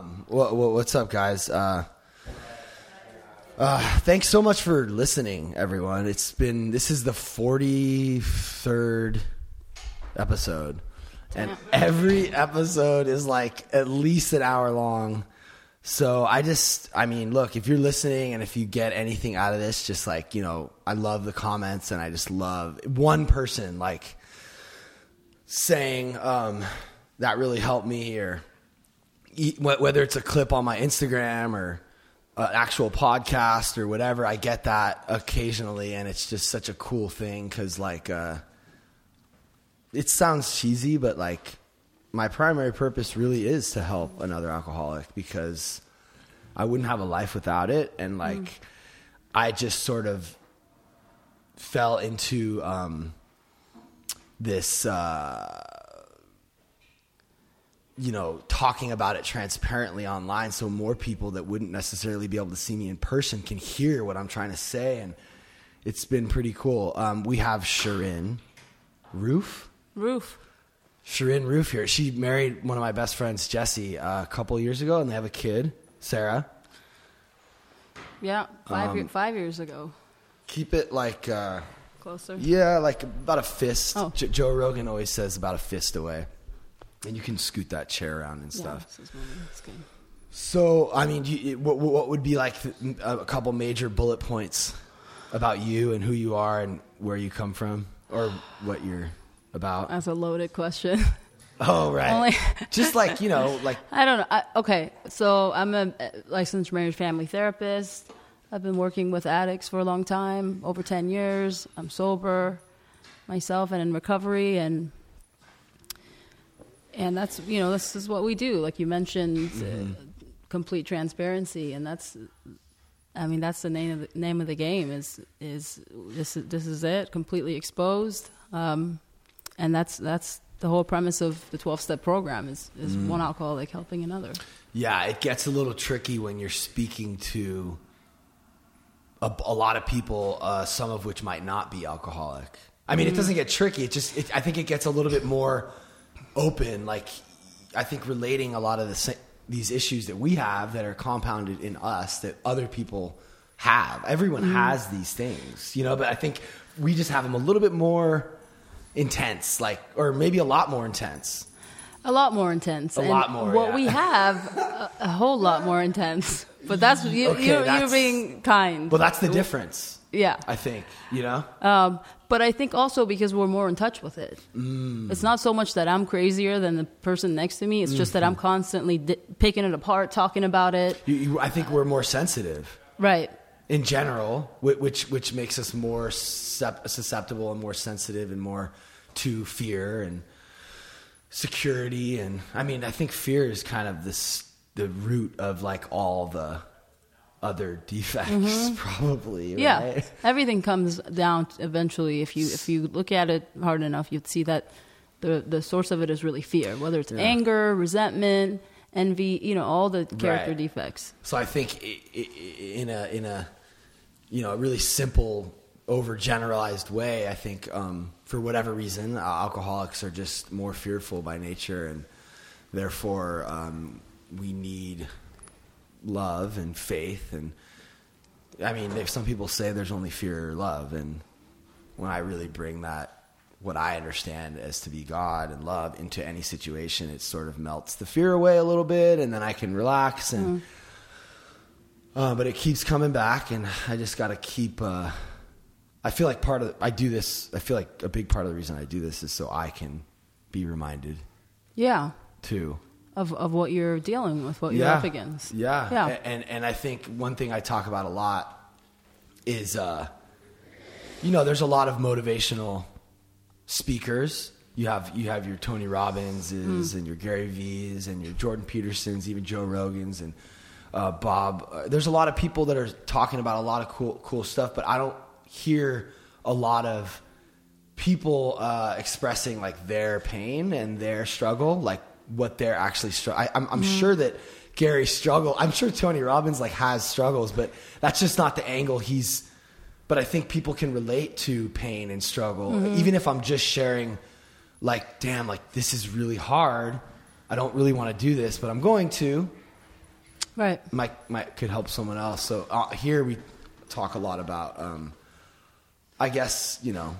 Um, what, what, what's up, guys? Uh, uh, thanks so much for listening, everyone. It's been this is the forty third episode, and every episode is like at least an hour long. So I just, I mean, look, if you're listening and if you get anything out of this, just like you know, I love the comments and I just love one person like saying um, that really helped me or whether it's a clip on my Instagram or an actual podcast or whatever, I get that occasionally, and it's just such a cool thing because, like, uh, it sounds cheesy, but like, my primary purpose really is to help another alcoholic because I wouldn't have a life without it, and like, I just sort of fell into um, this. Uh, you know, talking about it transparently online so more people that wouldn't necessarily be able to see me in person can hear what I'm trying to say. And it's been pretty cool. Um, we have Shirin Roof. Roof. Shirin Roof here. She married one of my best friends, Jesse, uh, a couple years ago, and they have a kid, Sarah. Yeah, five, Um, year, five years ago. Keep it like, uh, Closer. yeah, like about a fist. Oh. J- Joe Rogan always says about a fist away. And you can scoot that chair around and Yeah, stuff. this is mine. It's good. So, I mean, you, what, what would be like a couple major bullet points about you and who you are and where you come from or what you're about? That's a loaded question. Oh, right. Only- Just like, you know, like, I don't know. I, okay, so I'm a licensed marriage family therapist. I've been working with addicts for a long time, over 10 years. I'm sober myself and in recovery and and that's you know this is what we do. Like you mentioned uh, complete transparency. And that's I mean that's the name of the name of the game is is this is, this is it completely exposed. Um, and that's that's the whole premise of the 12 step program is is one alcoholic helping another. Yeah, it gets a little tricky when you're speaking to a, a lot of people, uh, some of which might not be alcoholic. I mean, it doesn't get tricky. It just, it, I think it gets a little bit more open. Like, I think relating a lot of the these issues that we have that are compounded in us that other people have. Everyone mm-hmm. has these things, you know. But I think we just have them a little bit more intense, like, or maybe a lot more intense. a lot more intense A And lot more, what yeah. we have a, a whole lot more intense but that's you, Okay, you, you're being kind Well, that's the difference, yeah I think. You know. Um, but I think also because we're more in touch with it. Mm. It's not so much that I'm crazier than the person next to me. It's just that I'm Mm-hmm. constantly di- picking it apart, talking about it. You, you, I think we're more sensitive. Right. in general, which which makes us more susceptible and more sensitive and more to fear and security and I mean I think fear is kind of this the root of like all the other defects probably Mm-hmm. Yeah. right? Everything comes down eventually. If you if you look at it hard enough, you'd see that the the source of it is really fear. Whether it's Yeah. anger, resentment, envy, you know, all the character Right. defects. So I think in a in a you know a really simple, overgeneralized way, I think um, for whatever reason, uh, alcoholics are just more fearful by nature, and therefore um, we need love and faith. And I mean, if some people say there's only fear or love, and when I really bring that. What I understand as to be God and love into any situation, it sort of melts the fear away a little bit, and then I can relax and uh, but it keeps coming back, and I just got to keep. Uh, I feel like part of I do this. I feel like a big part of the reason I do this is so I can be reminded Yeah. too. Of of what you're dealing with, what you're up against. Yeah, Yeah. And and I think one thing I talk about a lot is, uh, you know, there's a lot of motivational speakers. You have you have your Tony Robbinses and your Gary V's and your Jordan Petersons, even Joe Rogans and uh, Bob. Uh, there's a lot of people that are talking about a lot of cool cool stuff, but I don't hear a lot of people uh, expressing like their pain and their struggle, like what they're actually struggling. I'm, I'm sure that Gary struggle. I'm sure Tony Robbins like has struggles, but that's just not the angle he's. But I think people can relate to pain and struggle, even if I'm just sharing, like, damn, like this is really hard. I don't really want to do this, but I'm going to. Right. might might could help someone else. So uh, here we talk a lot about, um, I guess you know,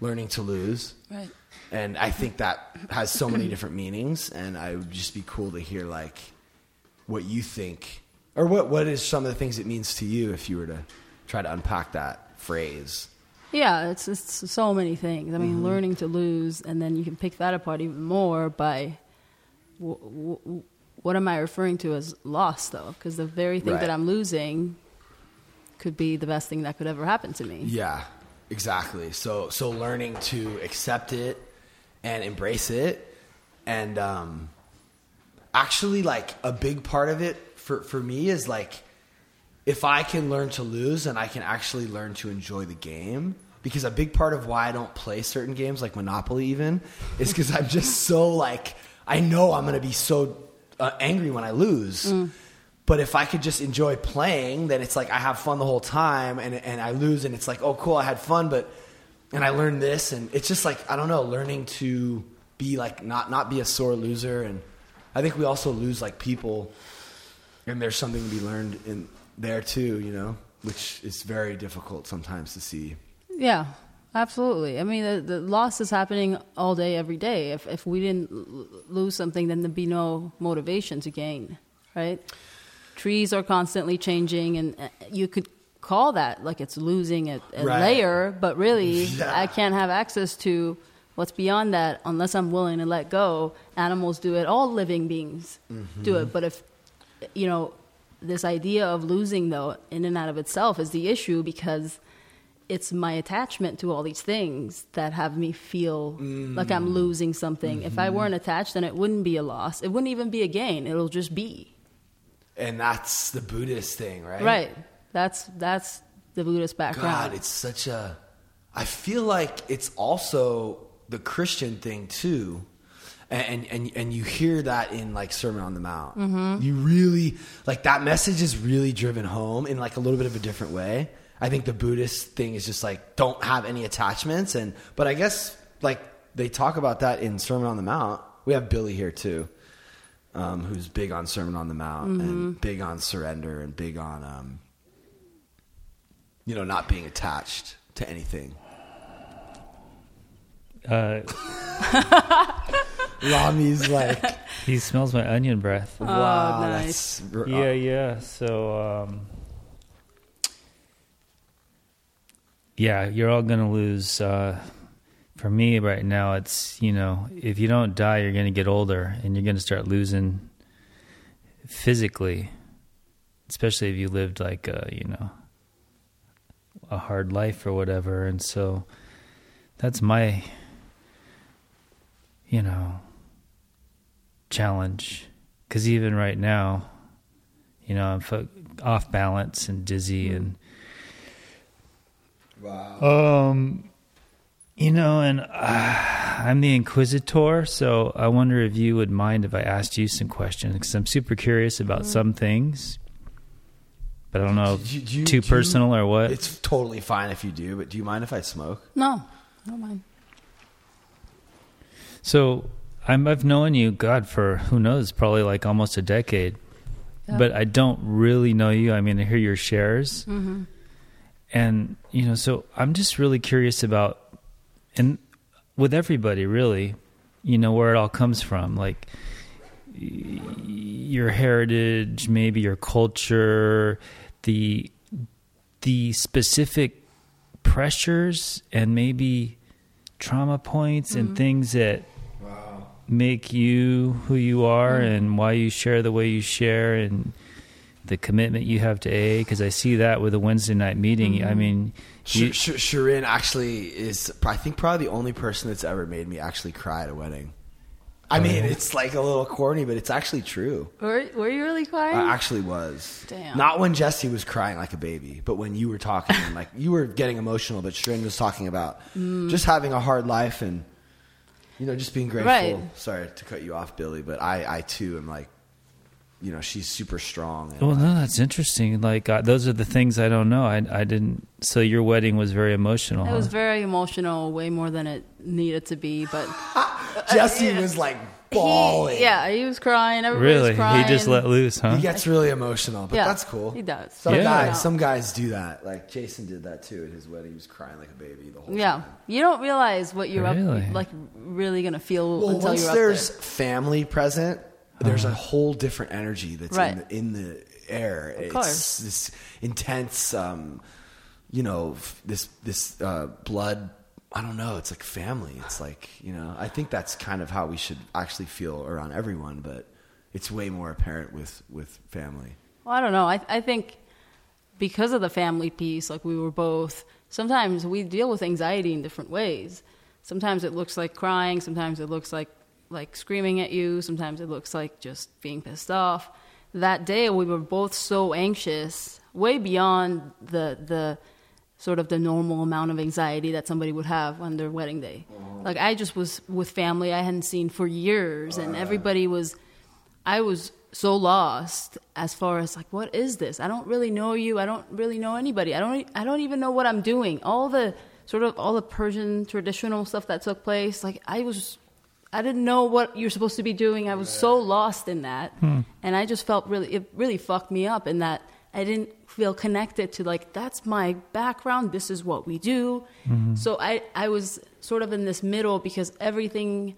learning to lose, Right. And I think that has so many different meanings. And I would just be cool to hear like what you think, or what what is some of the things it means to you if you were to try to unpack that phrase. Yeah, it's it's so many things. I mean, Mm-hmm. learning to lose, and then you can pick that apart even more by w- w- what am I referring to as loss, though? Because the very thing Right. that I'm losing could be the best thing that could ever happen to me. Yeah, exactly. So so learning to accept it and embrace it, and um, actually, like a big part of it for for me is like if I can learn to lose and I can actually learn to enjoy the game. Because a big part of why I don't play certain games like Monopoly even is because I'm just so like I know I'm gonna be so uh, angry when I lose. But if I could just enjoy playing, then it's like I have fun the whole time, and and I lose, and it's like oh cool I had fun, but and I learned this, and it's just like I don't know, learning to be like not not be a sore loser, and I think we also lose like people, and there's something to be learned in there too, you know, which is very difficult sometimes to see. Yeah, absolutely. I mean, the, the loss is happening all day, every day. If if we didn't lose something, then there'd be no motivation to gain, right? Trees are constantly changing, and uh, you could call that like it's losing a, a Right. layer, but really, Yeah. I can't have access to what's beyond that unless I'm willing to let go. Animals do it. All living beings mm-hmm. do it. But if you know, this idea of losing though, in and out of itself, is the issue because it's my attachment to all these things that have me feel like I'm mm. losing something. If I mm-hmm. weren't attached, then it wouldn't be a loss. It wouldn't even be a gain. It'll just be. And that's the Buddhist thing, right? Right. That's that's the Buddhist background. God, it's such a. I feel like it's also the Christian thing too, and and and you hear that in like Sermon on the Mount. Mm-hmm. You really like that message is really driven home in like a little bit of a different way. I think the Buddhist thing is just like don't have any attachments, and but I guess like they talk about that in Sermon on the Mount. We have Billy here too, um, who's big on Sermon on the Mount and big on surrender and big on um, you know, not being attached to anything. Uh, Rami's like, he smells my onion breath. wow, nice. that's uh, Yeah, yeah. So, um, yeah, you're all gonna lose. Uh, for me, right now, it's you know, if you don't die, you're gonna get older, and you're gonna start losing physically, especially if you lived like a you know a hard life or whatever. And so, that's my you know challenge because even right now you know i'm off balance and dizzy and wow. um you know and uh, i'm the inquisitor so i wonder if you would mind if i asked you some questions because i'm super curious about some things but i don't know if Do do too do you- personal or what It's totally fine if you do, but do you mind if I smoke? no, I don't mind. So I'm, I've known you, God, for who knows, probably like almost a decade. Yeah. But I don't really know you. I mean, I hear your shares, Mm-hmm. and you know, so I'm just really curious about, and with everybody, really, you know, where it all comes from, like y- your heritage, maybe your culture, the the specific pressures, and maybe trauma points and mm-hmm. things that Wow. make you who you are mm-hmm. and why you share the way you share and the commitment you have to AA because I see that with a Wednesday night meeting. I mm-hmm. mean, you, Sh- Sh- Shirin actually is, I think, probably the only person that's ever made me actually cry at a wedding. I mean, it's like a little corny, but it's actually true. Were, were you really crying? I actually was. Damn. Not when Jesse was crying like a baby, but when you were talking, and like you were getting emotional, but Shirin was talking about Mm. just having a hard life and you know just being grateful. Right. Sorry to cut you off, Billy, but I, I too am like, you know, she's super strong. And well, no, that's interesting. Like uh, those are the things I don't know. I I didn't. So your wedding was very emotional. It huh? was very emotional, way more than it needed to be. But Jesse was like bawling. He, yeah, he was crying. Everybody really? was crying. He just let loose, huh? He gets really emotional, but Yeah, that's cool. he does. Some Yeah. guys, some guys do that. Like Jason did that too at his wedding. He was crying like a baby the whole Yeah, time. you don't realize what you're Really? up like really gonna feel Well, until once you're up there's there. family present, there's a whole different energy that's Right. in, the, in the air. it's course. this intense, um, you know, this this uh, blood. I don't know. It's like family. It's like you know. I think that's kind of how we should actually feel around everyone, but it's way more apparent with with family. Well, I don't know. I I think because of the family piece, like we were both. Sometimes we deal with anxiety in different ways. Sometimes it looks like crying. Sometimes it looks like like screaming at you. Sometimes it looks like just being pissed off. That day we were both so anxious, way beyond the the sort of the normal amount of anxiety that somebody would have on their wedding day. Mm-hmm. Like I just was with family I hadn't seen for years, and everybody was. I was so lost as far as like what is this? I don't really know you. I don't really know anybody. I don't i don't even know what I'm doing. All the sort of all the Persian traditional stuff that took place, like I was I didn't know what you're supposed to be doing. I was so lost in that. Hmm. And I just felt really it really fucked me up in that I didn't feel connected to like that's my background. This is what we do. Mm-hmm. So I I was sort of in this middle because everything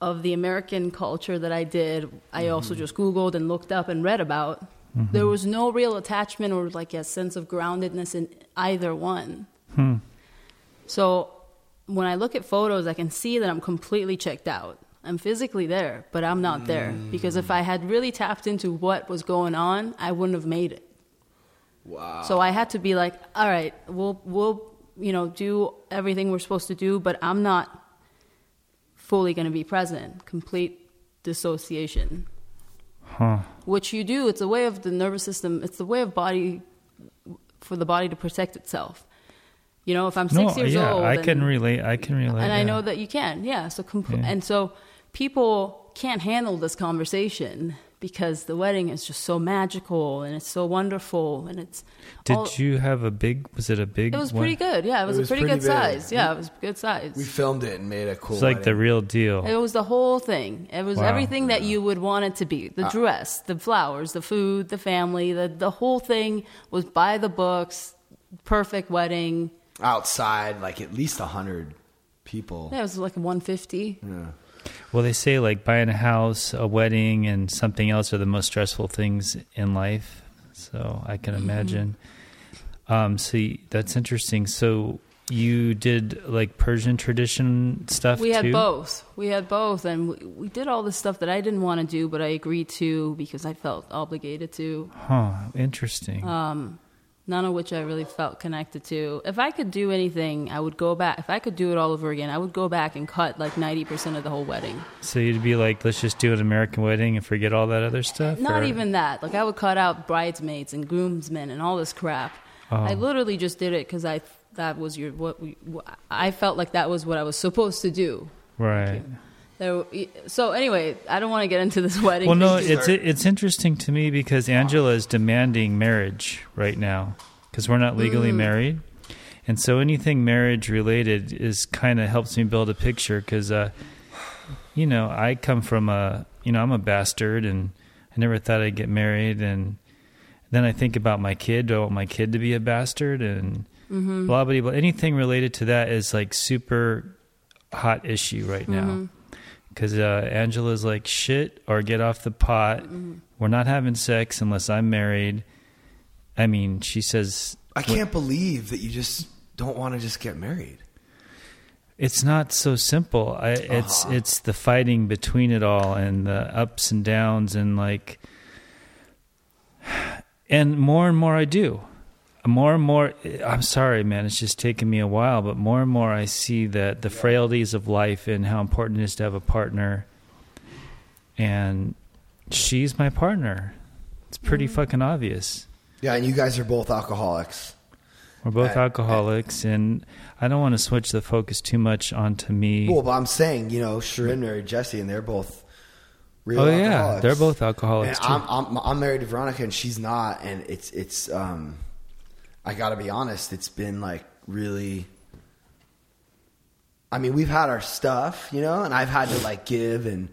of the American culture that I did, I mm-hmm. also just Googled and looked up and read about. Mm-hmm. There was no real attachment or like a sense of groundedness in either one. Hmm. So when I look at photos, I can see that I'm completely checked out. I'm physically there, but I'm not there because if I had really tapped into what was going on, I wouldn't have made it. Wow. So I had to be like, all right, we'll we'll you know do everything we're supposed to do, but I'm not fully going to be present. Complete dissociation, Huh. which you do. It's a way of the nervous system. It's the way of body for the body to protect itself. You know, if I'm No, six years yeah, old, I and- can relate. I can relate. and I know that you can. Yeah. So compl- Yeah. and so people can't handle this conversation because the wedding is just so magical and it's so wonderful and it's. Did all- you have a big? Was it a big? It was one? pretty good. Yeah, it was, was a pretty, pretty good big. size. Yeah, it was good size. we filmed it and made a cool. It's like the real deal. It was the whole thing. It was Wow. everything that you would want it to be. Uh, The dress, the flowers, the food, the family, the the whole thing was by the books. Perfect wedding. Outside, like at least a hundred people. Yeah, it was like 150. Yeah. Well, they say like buying a house, a wedding, and something else are the most stressful things in life. So I can Mm-hmm. imagine. Um, see, that's interesting. So you did like Persian tradition stuff. We had too? both. We had both, and we, we did all the stuff that I didn't want to do, but I agreed to because I felt obligated to. Huh. Interesting. Um, none of which I really felt connected to. If I could do anything, I would go back. If I could do it all over again, I would go back and cut like ninety percent of the whole wedding. so you'd be like, let's just do an American wedding and forget all that other stuff. Not or- even that. Like I would cut out bridesmaids and groomsmen and all this crap. Oh. I literally just did it because I that was your what we. I felt like that was what I was supposed to do. Right. There, so anyway, I don't want to get into this wedding. Well, no, it's it's interesting to me because Angela is demanding marriage right now because we're not Mm. legally married, and so anything marriage related is kind of helps me build a picture because, uh, you know, I come from a you know I'm a bastard and I never thought I'd get married and then I think about my kid. Do I want my kid to be a bastard and Mm-hmm. blah blah blah. Anything related to that is like super hot issue right now Mm-hmm. Because uh, Angela's like shit or get off the pot. Mm-hmm. We're not having sex unless I'm married. I mean, she says I can't believe that you just don't want to just get married. it's not so simple. I, it's Uh-huh. it's the fighting between it all and the ups and downs and like, and more and more I do. More and more, I'm sorry, man. It's just taken me a while, but more and more I see that the frailties of life and how important it is to have a partner. And she's my partner. It's pretty fucking obvious. Yeah, and you guys are both alcoholics. We're both Uh, alcoholics, and I don't want to switch the focus too much onto me. Well, but I'm saying, you know, Sharon married Jesse, and they're both real oh yeah, they're both alcoholics And too. I'm, I'm I'm married to Veronica, and she's not. And it's it's um, I got to be honest, it's been like really I mean, we've had our stuff, you know, and I've had to like give and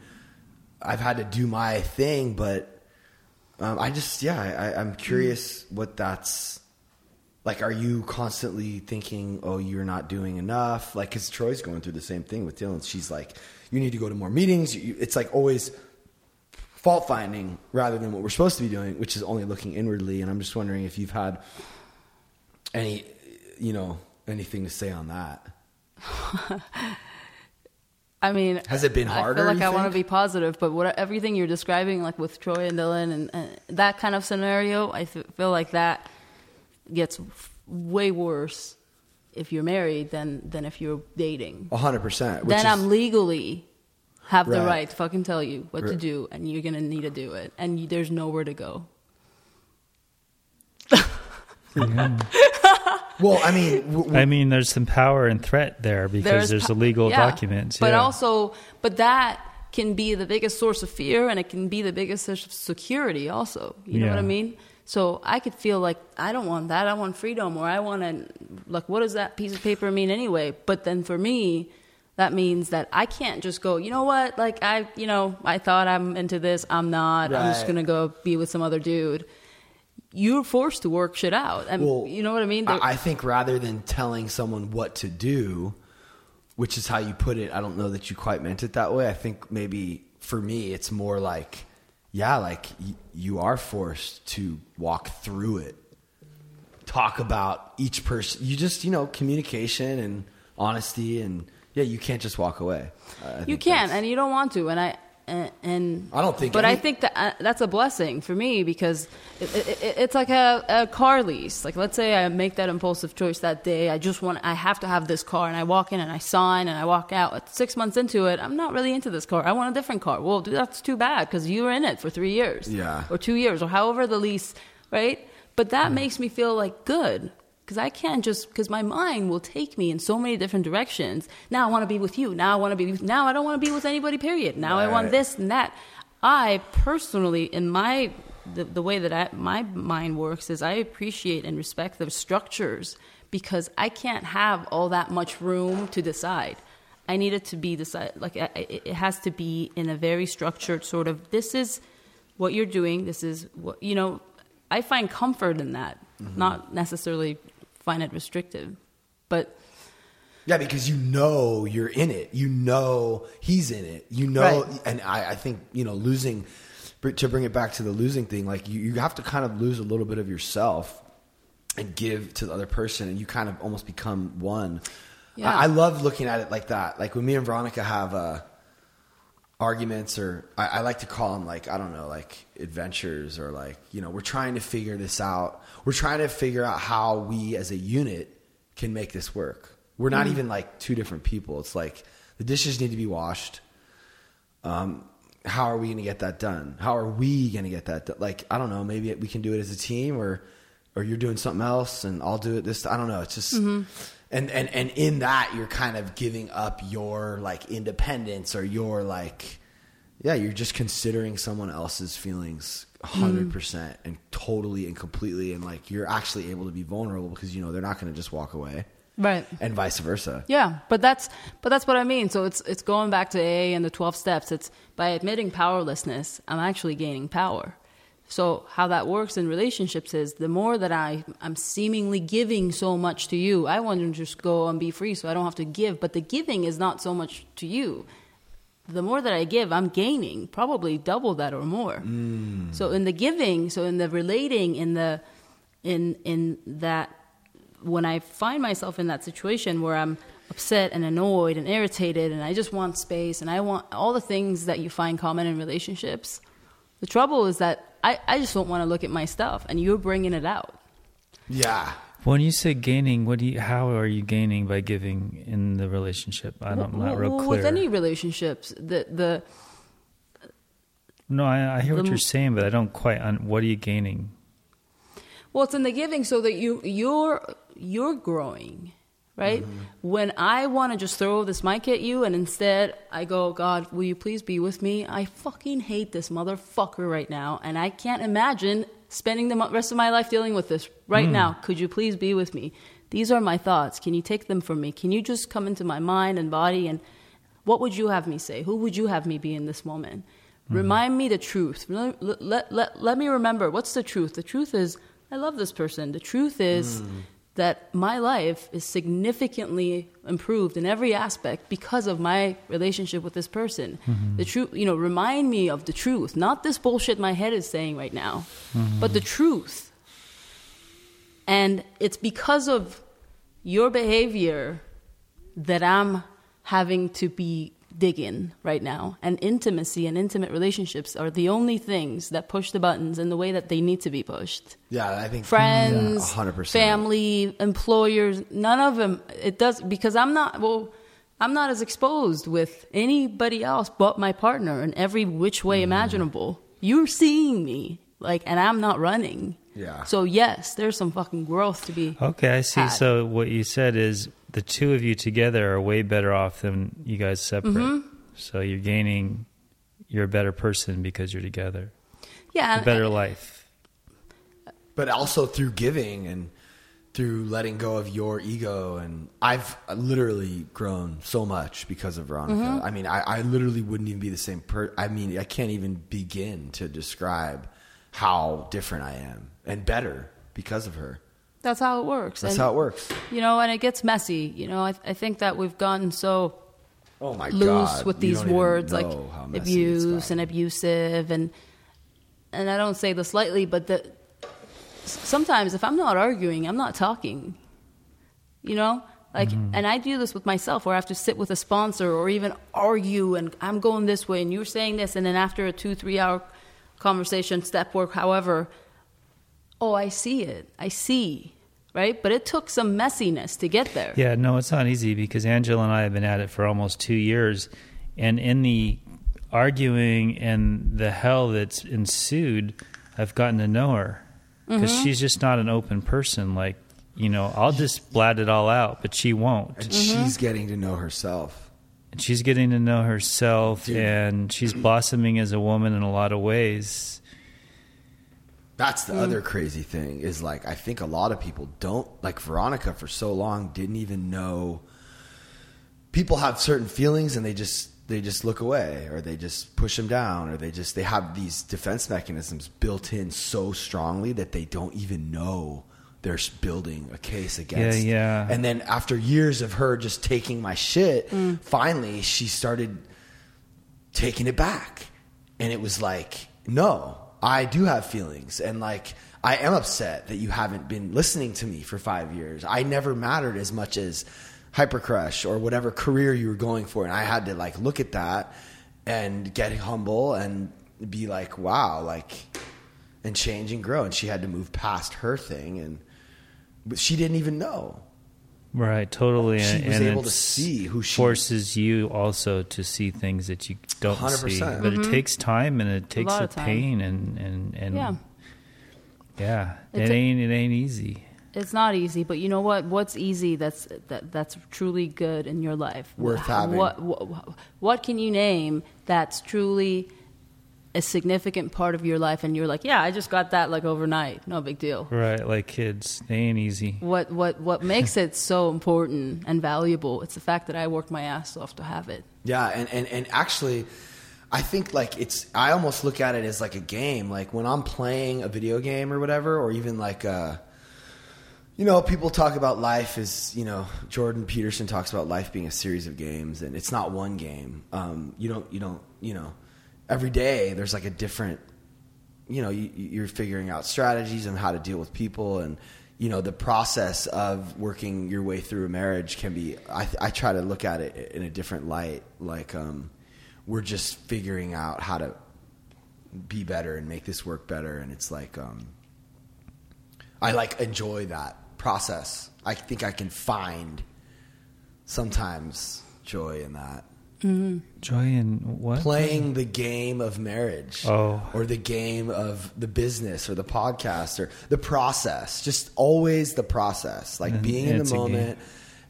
I've had to do my thing, but um, I just, yeah, I, I'm curious what that's like. Are you constantly thinking, oh, you're not doing enough? Like, because Troy's going through the same thing with Dylan. She's like, you need to go to more meetings. It's like always fault finding rather than what we're supposed to be doing, which is only looking inwardly. And I'm just wondering if you've had any, you know, anything to say on that. I mean, Has it been harder, I feel like I want to be positive, but what everything you're describing, like with Troy and Dylan and, and that kind of scenario, I f- feel like that gets f- way worse if you're married than than if you're dating. Hundred percent. then is- I'm legally have the Right. right to fucking tell you what to do, and you're gonna need to do it, and you, there's nowhere to go. Yeah. Well, I mean, w- w- I mean, there's some power and threat there because there's, po- a legal yeah. documents. But yeah. also, but that can be the biggest source of fear, and it can be the biggest source of security. Also, you know what I mean? So I could feel like I don't want that. I want freedom, or I want to like, what does that piece of paper mean anyway? But then for me, that means that I can't just go. You know what? Like I, you know, I thought I'm into this. I'm not. I'm just gonna go be with some other dude. You're forced to work shit out, and Well, you know what I mean. I, I think rather than telling someone what to do, which is how you put it, I don't know that you quite meant it that way. I think maybe for me, it's more like, yeah, like y- you are forced to walk through it, talk about each person. You just, you know, communication and honesty, and yeah, you can't just walk away. I You can, and you don't want to, and I and, and I don't think But I think that uh, that's a blessing for me because it, it, it, it's like a, a car lease. Like let's say I make that impulsive choice that day. I just want, I have to have this car, and I walk in and I sign and I walk out. Six months into it, I'm not really into this car. I want a different car. Well, dude, that's too bad because you were in it for three years, Yeah. or two years, or however the lease, right? But that makes me feel like good because I can't just because my mind will take me in so many different directions. Now I want to be with you. Now I want to be. With, now I don't want to be with anybody. Period. Now I want this and that. I personally, in my the, the way that I, my mind works, is I appreciate and respect the structures because I can't have all that much room to decide. I need it to be decided. Like I, it has to be in a very structured sort of. This is what you're doing. This is what you know. I find comfort in that, mm-hmm. not necessarily find it restrictive, but Yeah, because you know you're in it. You know he's in it. You know, Right. and I, I think you know losing. To bring it back to the losing thing, like you, you have to kind of lose a little bit of yourself and give to the other person, and you kind of almost become one. Yeah. I, I love looking at it like that. Like when me and Veronica have uh, arguments, or I, I like to call them like I don't know, like adventures, or like you know, we're trying to figure this out. We're trying to figure out how we as a unit can make this work. We're not even like two different people. It's like the dishes need to be washed. Um, how are we going to get that done? How are we going to get that done? Like, I don't know. Maybe we can do it as a team, or or you're doing something else, and I'll do it this. I don't know. It's just, and and and in that, you're kind of giving up your like independence, or your like, yeah, you're just considering someone else's feelings. Mm. 100% and totally and completely and like you're actually able to be vulnerable because you know they're not going to just walk away right. and vice versa Yeah, but that's but that's what I mean. So it's it's going back to aa and the twelve steps. It's by admitting powerlessness, I'm actually gaining power. So how that works in relationships is the more that I I'm seemingly giving so much to you, I want to just go and be free, so I don't have to give. But the giving is not so much to you. The more that I give, I'm gaining probably double that or more. Mm. So in the giving, so in the relating, in the in in that when I find myself in that situation where I'm upset and annoyed and irritated and I just want space and I want all the things that you find common in relationships, the trouble is that I, I just don't want to look at my stuff and you're bringing it out. yeah When you say gaining, what do you? How are you gaining by giving in the relationship? I don't, I'm not real clear. With any relationships, the, the, no, I, I hear what you're saying, but I don't quite. Un, what are you gaining? Well, it's in the giving so that you you're you're growing, right? Mm-hmm. When I want to just throw this mic at you and instead I go, God, will you please be with me? I fucking hate this motherfucker right now, and I can't imagine spending the rest of my life dealing with this right mm. now. Could you please be with me? These are my thoughts. Can you take them from me? Can you just come into my mind and body and what would you have me say? Who would you have me be in this moment? Mm-hmm. Remind me the truth. Let, let, let, let me remember what's the truth. The truth is, I love this person. The truth is mm. That my life is significantly improved in every aspect because of my relationship with this person. Mm-hmm. The truth, you know, remind me of the truth, not this bullshit my head is saying right now, mm-hmm. but the truth. And it's because of your behavior that I'm having to be digging right now. And intimacy and intimate relationships are the only things that push the buttons in the way that they need to be pushed. Yeah, I think Friends, yeah, 100%. family, employers, none of them. It does because I'm not well. I'm not as exposed with anybody else but my partner in every which way Mm-hmm. imaginable. You're seeing me like, and I'm not running. Yeah. So yes, there's some fucking growth to be. Okay, I see. had. So what you said is the two of you together are way better off than you guys separate. Mm-hmm. So you're gaining, you're a better person because you're together. Yeah, A and- better life. but also through giving and through letting go of your ego and i've literally grown so much because of veronica Mm-hmm. i mean I, I literally wouldn't even be the same person. i mean i can't even begin to describe how different i am and better because of her that's how it works. that's and, how it works You know, and it gets messy. You know, I, I think that we've gotten so oh my loose god with these words like know how messy it's abuse and abusive and and I don't say this lightly, but the sometimes if I'm not arguing, I'm not talking. You know? Like mm-hmm. and I do this with myself where I have to sit with a sponsor or even argue and I'm going this way and you're saying this and then after a two, three hour conversation, step work, however, oh I see it. I see. Right? But it took some messiness to get there. Yeah, no, it's not easy because Angela and I have been at it for almost two years, and in the arguing and the hell that's ensued, I've gotten to know her because Mm-hmm. she's just not an open person. Like, you know, I'll just blat it all out, but she won't. and Mm-hmm. she's getting to know herself And she's getting to know herself, Dude. and she's blossoming as a woman in a lot of ways. That's Mm. the other crazy thing is like I think a lot of people don't like Veronica for so long didn't even know people have certain feelings and they just they just look away or they just push them down or they just they have these defense mechanisms built in so strongly that they don't even know they're building a case against. yeah. And then after years of her just taking my shit, finally she started taking it back. And it was like, no, I do have feelings. And like, I am upset that you haven't been listening to me for five years. I never mattered as much as Hypercrush or whatever career you were going for. And I had to like look at that and get humble and be like, wow, like, and change and grow. And she had to move past her thing. And she didn't even know. Right, totally. She and, was and able to see who she- forces you also to see things that you don't see. 100%. But it takes time and it takes Mm-hmm. a pain and and and Yeah. yeah, It's it ain't it ain't easy. It's not easy, but you know what? What's easy that's that that's truly good in your life? Worth having. What what, what can you name that's truly a significant part of your life and you're like, "Yeah, I just got that like overnight. No big deal." Right, like kids, they ain't easy. What what what makes it so important and valuable? It's the fact that I worked my ass off to have it. Yeah, and, and, and actually, I think like it's. I almost look at it as like a game. Like when I'm playing a video game or whatever, or even like uh you know, people talk about life as you know. Jordan Peterson talks about life being a series of games, and it's not one game. Um, you don't, you don't, you know, every day there's like a different. You know, you, you're figuring out strategies and how to deal with people, and you know the process of working your way through a marriage can be. I, I try to look at it in a different light. Like um, we're just figuring out how to be better and make this work better, and it's like um, I like enjoy that process. I think I can find sometimes joy in that. Joy in what? Playing the game of marriage. Oh. Or the game of the business or the podcast or the process. Just always the process. Like Mhm. being in the moment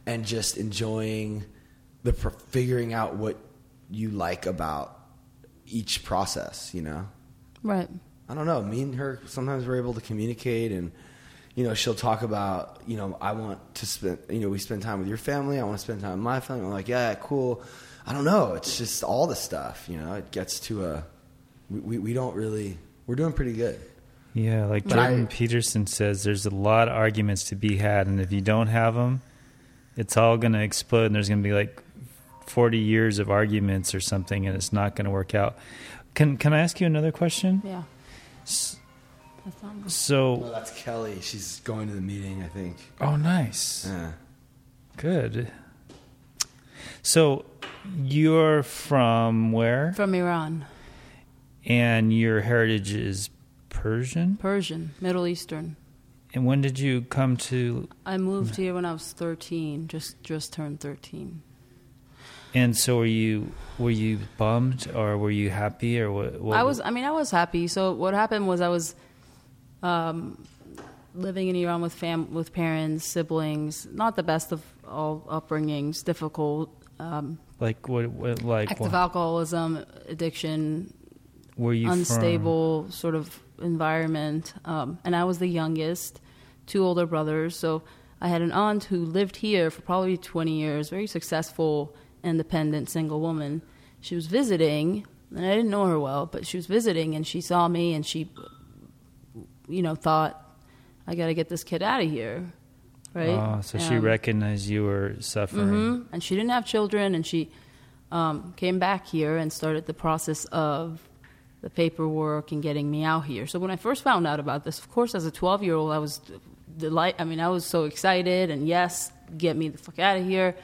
and just enjoying the pr- figuring out what you like about each process, you know? Right. I don't know. Me and her sometimes we're able to communicate, and you know, she'll talk about, you know, I want to spend, you know, we spend time with your family. I want to spend time with my family. I'm like, yeah, cool. I don't know. It's just all the stuff, you know, it gets to a, we, we, we don't really, we're doing pretty good. Yeah, like But Jordan I- Peterson says, there's a lot of arguments to be had, and if you don't have them, it's all going to explode, and there's going to be like 40 years of arguments or something, and it's not going to work out. Can Can I ask you another question? Yeah. S- That's not Oh, So, that's Kelly. She's going to the meeting, I think. oh, nice, Yeah. good. So, you're from where? from Iran, And your heritage is Persian. Persian, Middle Eastern. And when did you come to? I moved here when I was 13, just just turned 13. And so, were you were you bummed or were you happy or what? what I was, I mean, I was happy. So what happened was I was um, living in Iran with fam with parents, siblings. Not the best of all upbringings, difficult. Um, like what? what like active what, alcoholism, addiction, were you from? unstable sort of environment. Um, and I was the youngest, two older brothers. So I had an aunt who lived here for probably 20 years, very successful, independent, single woman. She was visiting, and I didn't know her well, but she was visiting and she saw me and she, you know, thought, I got to get this kid out of here. Right? Oh, so she recognized you were suffering. hmm And she didn't have children, and she um, came back here and started the process of the paperwork and getting me out here. So when I first found out about this, of course, as a 12 year old, I was delight. I mean, I was so excited, and yes, get me the fuck out of here.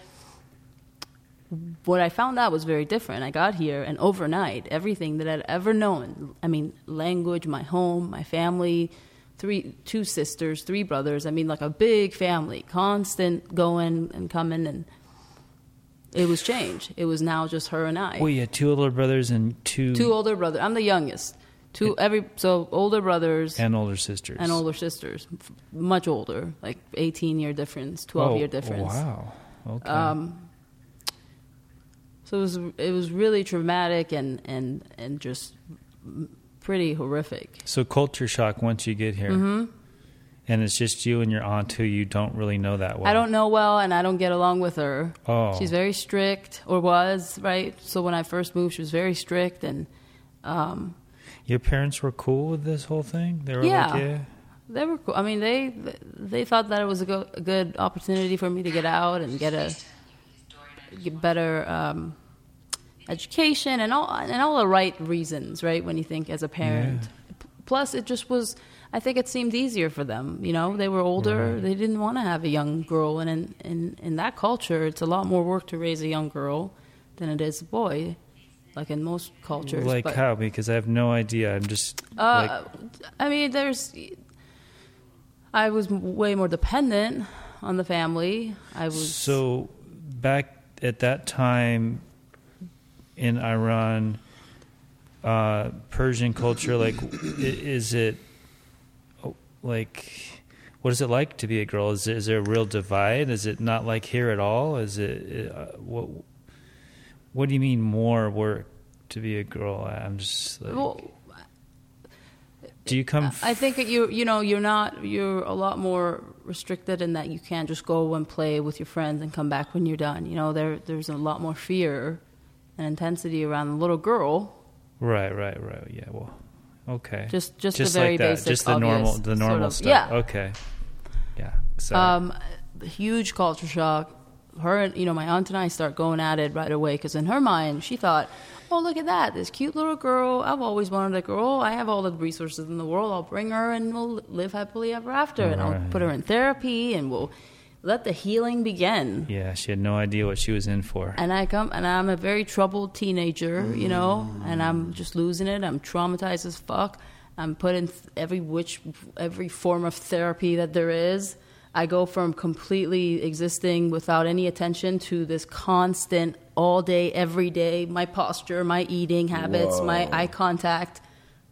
What I found out was very different. I got here, and overnight, everything that I'd ever known I mean, language, my home, my family, three, two sisters, three brothers. I mean, like a big family, constant going and coming, and it was change. It was now just her and I. Well, you had two older brothers and two, two older brothers. I'm the youngest. Two every so older brothers and, and older sisters. And older sisters, much older, like 18 year difference, 12 Oh, year difference. Wow. Okay. Um, so it was it was really traumatic and and and just pretty horrific. so culture shock once you get here, hmm and it's just you and your aunt who you don't really know that well. I don't know well, and I don't get along with her. Oh, She's very strict, or was right. So when I first moved, she was very strict, and um, your parents were cool with this whole thing. They were Yeah. like, yeah. they were. Cool. I mean, they they thought that it was a, go, a good opportunity for me to get out and get a get better um, education and all and all the right reasons, right? When you think as a parent. P- Plus, it just was. I think it seemed easier for them. You know, they were older. Right. They didn't want to have a young girl, and in, in in that culture, it's a lot more work to raise a young girl than it is a boy. Like in most cultures, Like but, how? Because I have no idea. I'm just uh, I mean, there's. I was way more dependent on the family. I was So back at that time in Iran, uh, Persian culture, like, is it like, what is it like to be a girl? Is, it, is there a real divide? Is it not like here at all? Is it uh, what? What do you mean more work to be a girl? I'm just like, Well, do you come? I think you you know you're not you're a lot more restricted in that you can't just go and play with your friends and come back when you're done. You know there there's a lot more fear and intensity around the little girl. right, right, right. Yeah. Well, okay. Just just, just the very like that, basic, just the normal, the sort normal of- stuff. Yeah. Okay. Yeah. So, Um, huge culture shock. Her, and you know, my aunt and I start going at it right away because in her mind, she thought, "Oh, look at that! This cute little girl. I've always wanted a girl. I have all the resources in the world. I'll bring her, and we'll live happily ever after. And I'll put her in therapy, and we'll let the healing begin." yeah, she had no idea what she was in for. And I come, and I'm a very troubled teenager, you know, and I'm mm. just losing it. I'm traumatized as fuck. I'm put in every which, every form of therapy that there is. I go from completely existing without any attention to this constant, all day, every day. My posture, my eating habits, my eye contact,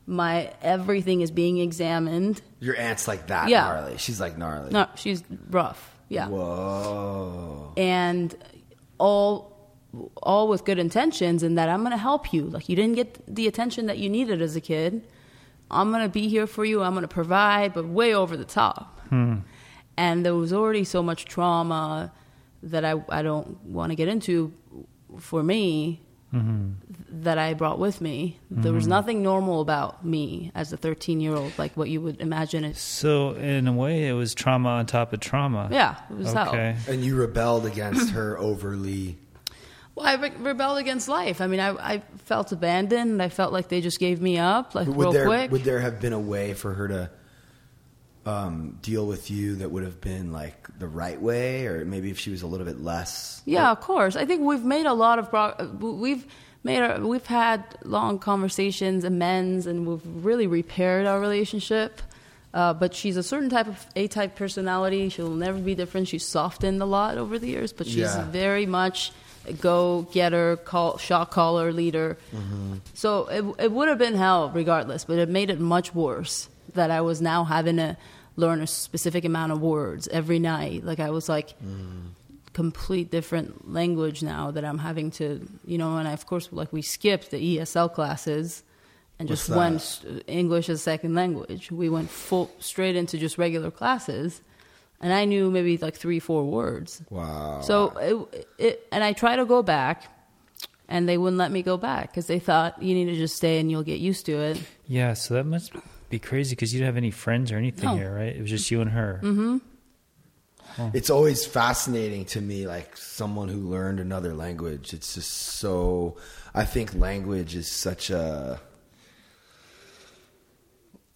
my everything is being examined. Your aunt's like that Yeah. gnarly. She's like gnarly. No, she's rough. Yeah. Whoa. and all all with good intentions and that I'm going to help you. Like you didn't get the attention that you needed as a kid. I'm going to be here for you. I'm going to provide, but way over the top. Hmm. and there was already so much trauma that I I don't want to get into for me mm-hmm. That I brought with me. There was nothing normal about me as a 13 year old, like what you would imagine. It, So in a way, it was trauma on top of trauma. yeah, it was hell. And you rebelled against her overly. Well, I re- rebelled against life. I mean, I, I felt abandoned. I felt like they just gave me up, like Would real there quick. would there have been a way for her to um, deal with you that would have been like the right way, or maybe if she was a little bit less? Yeah, of course. I think we've made a lot of pro- we've made our, we've had long conversations, amends, and we've really repaired our relationship. Uh, but she's a certain type of A-type personality. She'll never be different. She's softened a lot over the years, but she's Yeah. very much a go-getter, call, shot caller, leader. So it it would have been hell regardless, but it made it much worse that I was now having to learn a specific amount of words every night. Like I was like complete different language now that I'm having to, you know, and I, of course, like we skipped the ESL classes and just went English as second language. We went full straight into just regular classes, and I knew maybe like three, four words. Wow. So it, it and I try to go back, and they wouldn't let me go back because they thought you need to just stay and you'll get used to it. Yeah, so that must be crazy because you didn't have any friends or anything No. here, right? It was just you and her. Mm-hmm. It's always fascinating to me, like someone who learned another language. It's just so. I think language is such a.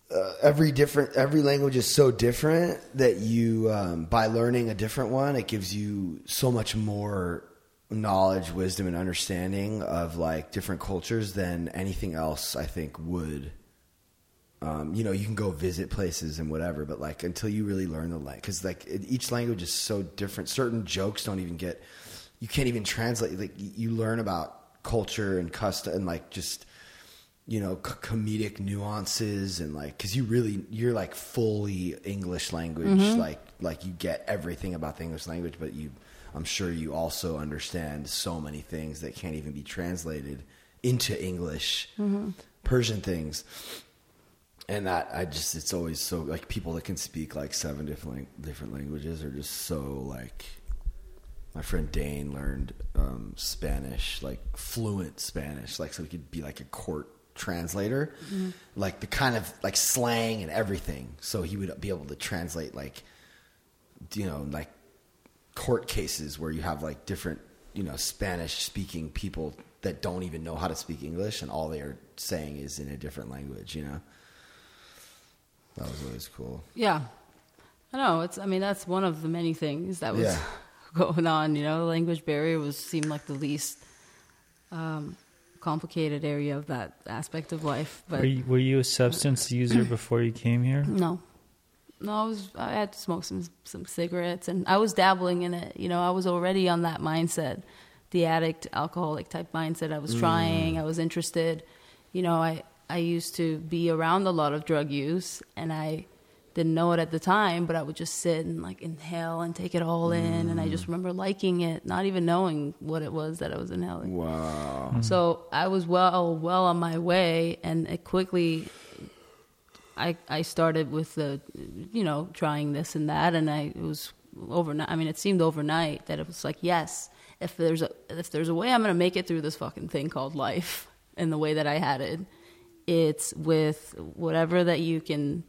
Uh, every different every language is so different that you um, by learning a different one it gives you so much more knowledge wisdom and understanding of like different cultures than anything else i think would um, you know, you can go visit places and whatever, but like until you really learn the language, because like it, each language is so different. Certain jokes don't even get, you can't even translate. Like you learn about culture and custom and like just, you know, c- comedic nuances and like, because you really you're like fully English language, like like you get everything about the English language, but you, I'm sure you also understand so many things that can't even be translated into English, Persian things and that I just it's always so like people that can speak like seven different different languages are just so like my friend Dane learned um, Spanish like fluent Spanish like so he could be like a court translator. Like the kind of like slang and everything. So he would be able to translate like you know like court cases where you have like different you know Spanish speaking people that don't even know how to speak English and all they're saying is in a different language you know that was always cool Yeah, I know. It's. I mean, that's one of the many things that was Yeah. going on. You know, the language barrier was seemed like the least um, complicated area of that aspect of life. But Were you, were you a substance user before you came here? no, no, I was. I had to smoke some some cigarettes, and I was dabbling in it. You know, I was already on that mindset, the addict, alcoholic type mindset. I was trying. I was interested. You know, I I used to be around a lot of drug use, and I didn't know it at the time, but I would just sit and like inhale and take it all in, and I just mm. remember liking it, not even knowing what it was that I was inhaling. wow mm-hmm. So I was well well on my way, and it quickly. I I started with the, you know, trying this and that, and I it was overnight. I mean, it seemed overnight that it was like, yes, if there's a if there's a way I'm gonna make it through this fucking thing called life, in the way that I had it, it's with whatever that you can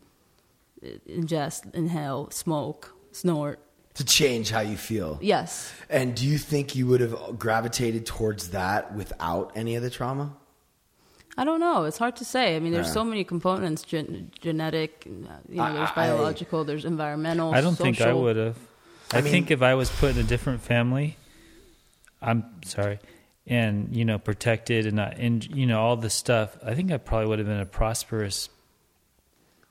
ingest, inhale, smoke, snort. to change how you feel Yes, and do you think you would have gravitated towards that without any of the trauma I don't know. It's hard to say. I mean, there's Yeah. so many components: gen- genetic, uh, you know, there's I- biological, there's environmental. I don't think I would have. I I, mean- think if I was put in a different family, I'm sorry, and you know protected and not, and you know all this stuff. I think I probably would have been a prosperous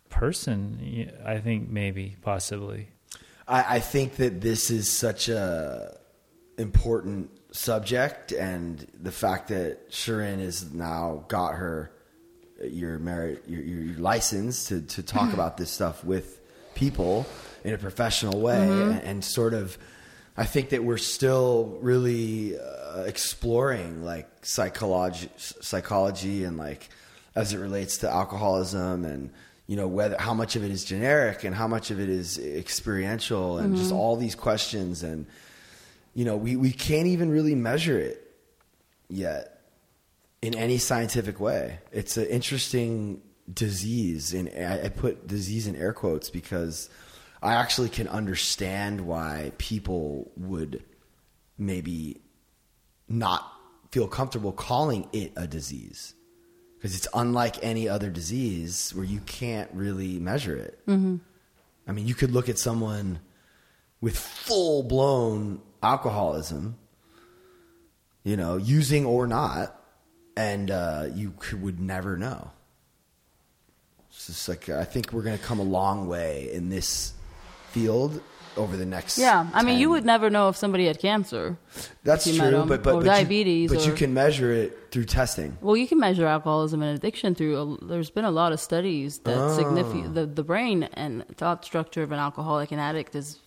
person. I think maybe possibly. I, I think that this is such a important subject, and the fact that Shirin has now got her your merit your, your, your license to to talk about this stuff with people in a professional way, and, and sort of. I think that we're still really uh, Uh, exploring like psychology, psychology, and like as it relates to alcoholism and you know whether how much of it is genetic and how much of it is experiential and mm-hmm. just all these questions. And you know we, we can't even really measure it yet in any scientific way. It's an interesting disease. And I, I put disease in air quotes because i actually can understand why people would maybe not feel comfortable calling it a disease because it's unlike any other disease where you can't really measure it. Mm-hmm. I mean, you could look at someone with full blown alcoholism, you know, using or not, and uh, you could, would never know. It's just like I think we're going to come a long way in this field over the next. Yeah, I mean, 10 you would never know if somebody had cancer. That's true, them, but but or but diabetes, You, but you can measure it through testing. Well, you can measure alcoholism and addiction through. A, there's been a lot of studies that ah. Oh. significant the the brain and thought structure of an alcoholic and addict is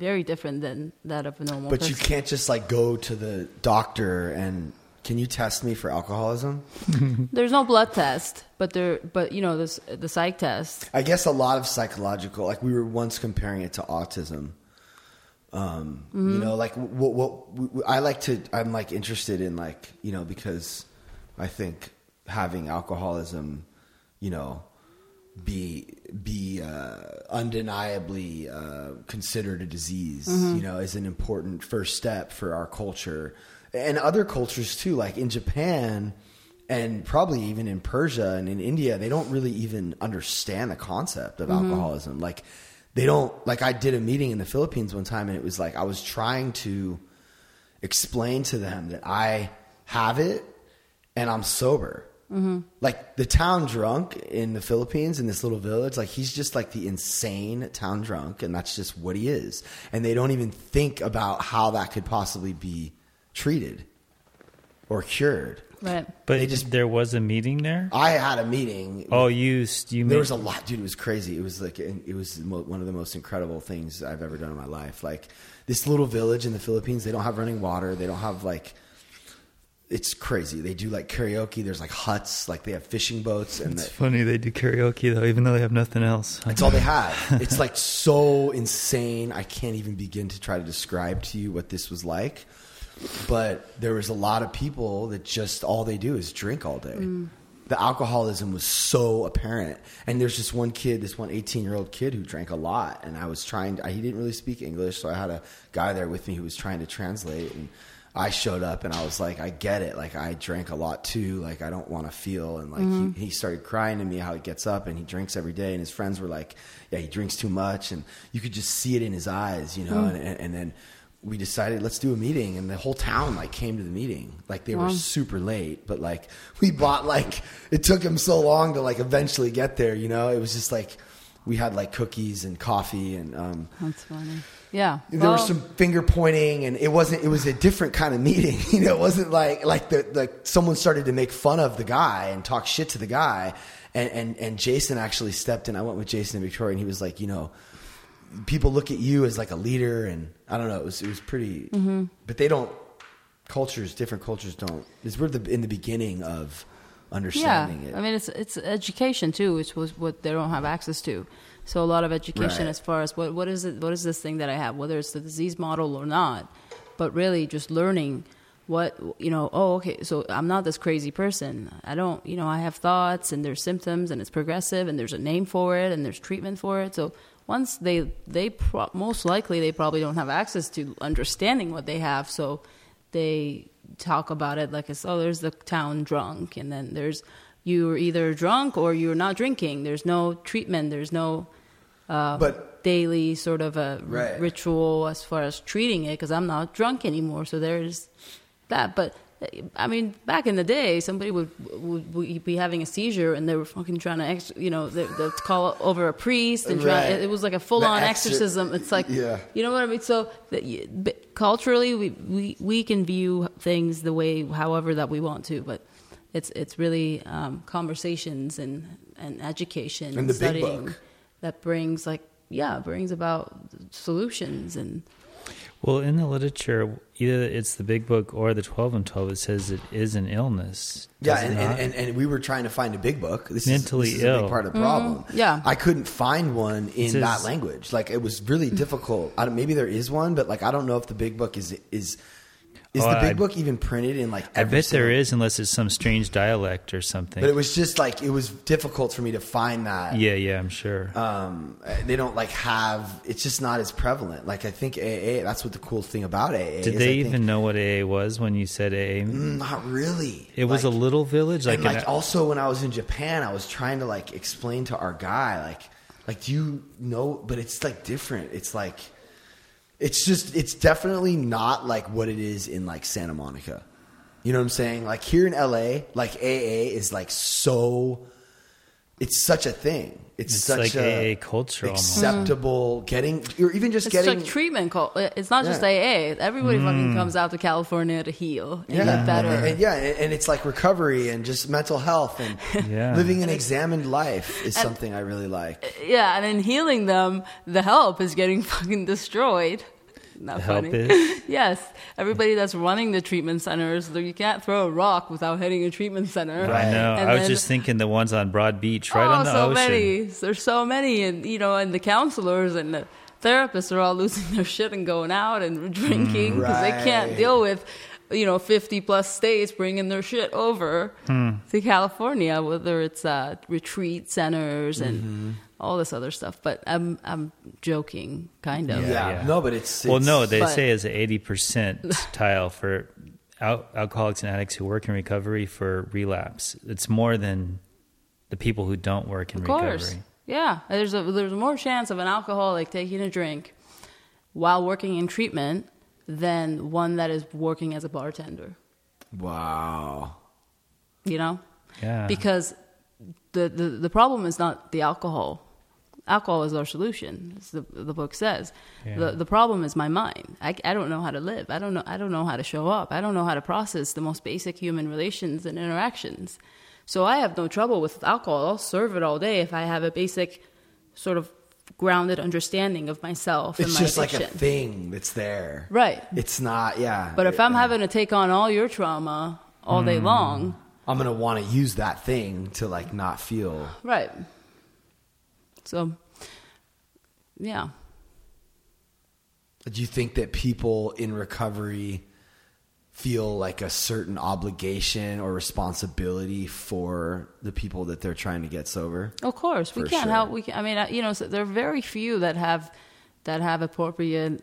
very different than that of a normal But person. you can't just like go to the doctor and can you test me for alcoholism? There's no blood test, but there, but you know, this the psych test. I guess a lot of psychological, like we were once comparing it to autism. Um, You know, like what, what w- I like to, I'm like interested in like, you know, because I think having alcoholism, you know, be be uh, undeniably uh, considered a disease, you know, is an important first step for our culture and other cultures too. Like in Japan, and probably even in Persia and in India, they don't really even understand the concept of alcoholism. Like they don't like I did a meeting in the Philippines one time and it was like I was trying to explain to them that I have it and I'm sober. Mm-hmm. Like the town drunk in the Philippines in this little village, like he's just like the insane town drunk, and that's just what he is. And they don't even think about how that could possibly be treated or cured. Right. But They just- there was a meeting there. I had a meeting. Oh, you you there made, was a lot, dude. It was crazy. It was like it was one of the most incredible things I've ever done in my life. Like this little village in the Philippines, they don't have running water. They don't have like. It's crazy. They do like karaoke. There's like huts. Like they have fishing boats, and It's the, funny they do karaoke though, even though they have nothing else. that's all they have. It's like so insane. I can't even begin to try to describe to you what this was like. But there was a lot of people that just all they do is drink all day. Mm. The alcoholism was so apparent. And there's just one kid, this one 18 year old kid who drank a lot. And I was trying, to, he didn't really speak English. So I had a guy there with me who was trying to translate. And I showed up and I was like, I get it. Like I drank a lot too. Like I don't want to feel. And like he, mm-hmm. he started crying to me how he gets up and he drinks every day. And his friends were like, yeah, he drinks too much. And you could just see it in his eyes, you know. And, and, and then we decided let's do a meeting. And the whole town like came to the meeting. Like they were super late but like we bought like it took him so long to like eventually get there you know? It was just like we had like cookies and coffee and um That's funny. Yeah. there well, was some finger pointing and it wasn't it was a different kind of meeting you know? It wasn't like like the like someone started to make fun of the guy and talk shit to the guy. And and and Jason actually stepped in. I went with Jason and Victoria and he was like you know people look at you as like a leader and I don't know it was it was pretty Mm-hmm. but they don't cultures different cultures don't it's we're the in the beginning of yeah. understanding it I mean, it's it's education too, which was what they don't have access to. So a lot of education Right. as far as what what is it what is this thing that I have, whether it's the disease model or not, but really just learning what you know. Oh, okay, so I'm not this crazy person. I don't, you know, I have thoughts and there's symptoms and it's progressive and there's a name for it and there's treatment for it. So once they they pro- most likely they probably don't have access to understanding what they have, so they talk about it like it's oh there's the town drunk and then there's you're either drunk or you're not drinking. There's no treatment. There's no uh, But- daily sort of a Right. ritual as far as treating it because i'm not drunk anymore so there's that. But I mean, back in the day, somebody would, would would be having a seizure and they were fucking trying to, ex- you know, they, they'd call over a priest and try, Right. it, it was like a full on exor- exorcism. It's like, Yeah. you know what I mean? So culturally, we, we we can view things the way, however, that we want to, but it's it's really um, conversations and and education And the big studying book. that brings like yeah brings about solutions and Well, in the literature, either it's the big book or the 12 and 12, it says it is an illness. Yeah, and, and, and, and we were trying to find a big book. This Mentally is, this is a ill. big part of the problem. Mm-hmm. Yeah. I couldn't find one in says- that language. Like it was really difficult. I don't, maybe there is one, but like I don't know if the big book is is is Oh, the big I- book even printed in like. I bet there is, unless it's some strange dialect or something. But it was just like it was difficult for me to find that. yeah, yeah, I'm sure. um, they don't like have. It's just not as prevalent. Like I think AA. That's what the cool thing about AA. Did is, they even know what AA was when you said AA? Mm, Not really. It was a little village, like, and like an, also when I was in Japan, I was trying to like explain to our guy like like do you know? But it's like different. It's like it's just it's definitely not like what it is in like Santa Monica. You know what I'm saying? Like here in LA, like AA is like so. It's such a thing. It's, It's such like a AA culture almost. acceptable. Getting or even just It's getting like treatment. Call. Uh, it's not just Yeah. AA. Everybody fucking mm. comes out to California to heal and get better. And, and- yeah, and, and it's like recovery and just mental health and Yeah. living an examined life is something I really like. Yeah, and in healing them, the help is getting fucking destroyed. Not The help funny. is? yes, everybody that's running the treatment centers, you can't throw a rock without hitting a treatment center. I know. And I was then- just thinking the ones on Broad Beach, right oh, on the so ocean. many. There's so many, and you know, and the counselors and the therapists are all losing their shit and going out and drinking because they can't deal with, you know, 50 plus states bringing their shit over Hmm. to California, whether it's uh, retreat centers and Mm-hmm. All this other stuff. But I'm I'm joking, kind of. Yeah, yeah. no, but it's, Well, it's- no, they But- say it's an eighty percent tile for al- alcoholics and addicts who work in recovery for relapse. It's more than the people who don't work in Of course. recovery. Yeah, there's a there's more chance of an alcoholic taking a drink while working in treatment than one that is working as a bartender. wow. You know, Yeah, because the, the the problem is not the alcohol. Alcohol is our solution, as the the book says. Yeah. The the problem is my mind. I, I don't know how to live. I don't know I don't know how to show up. I don't know how to process the most basic human relations and interactions. So I have no trouble with alcohol. I'll serve it all day if I have a basic sort of grounded understanding of myself It's and my just like a thing that's there. Right. It's not, yeah. But if I'm Yeah. having to take on all your trauma all Hmm. day long, I'm going to want to use that thing to like not feel. Right. So, yeah. Do you think that people in recovery feel like a certain obligation or responsibility for the people that they're trying to get sober? Of course, we can't sure. help. We can, I mean, uh, you know, so there are very few that have that have appropriate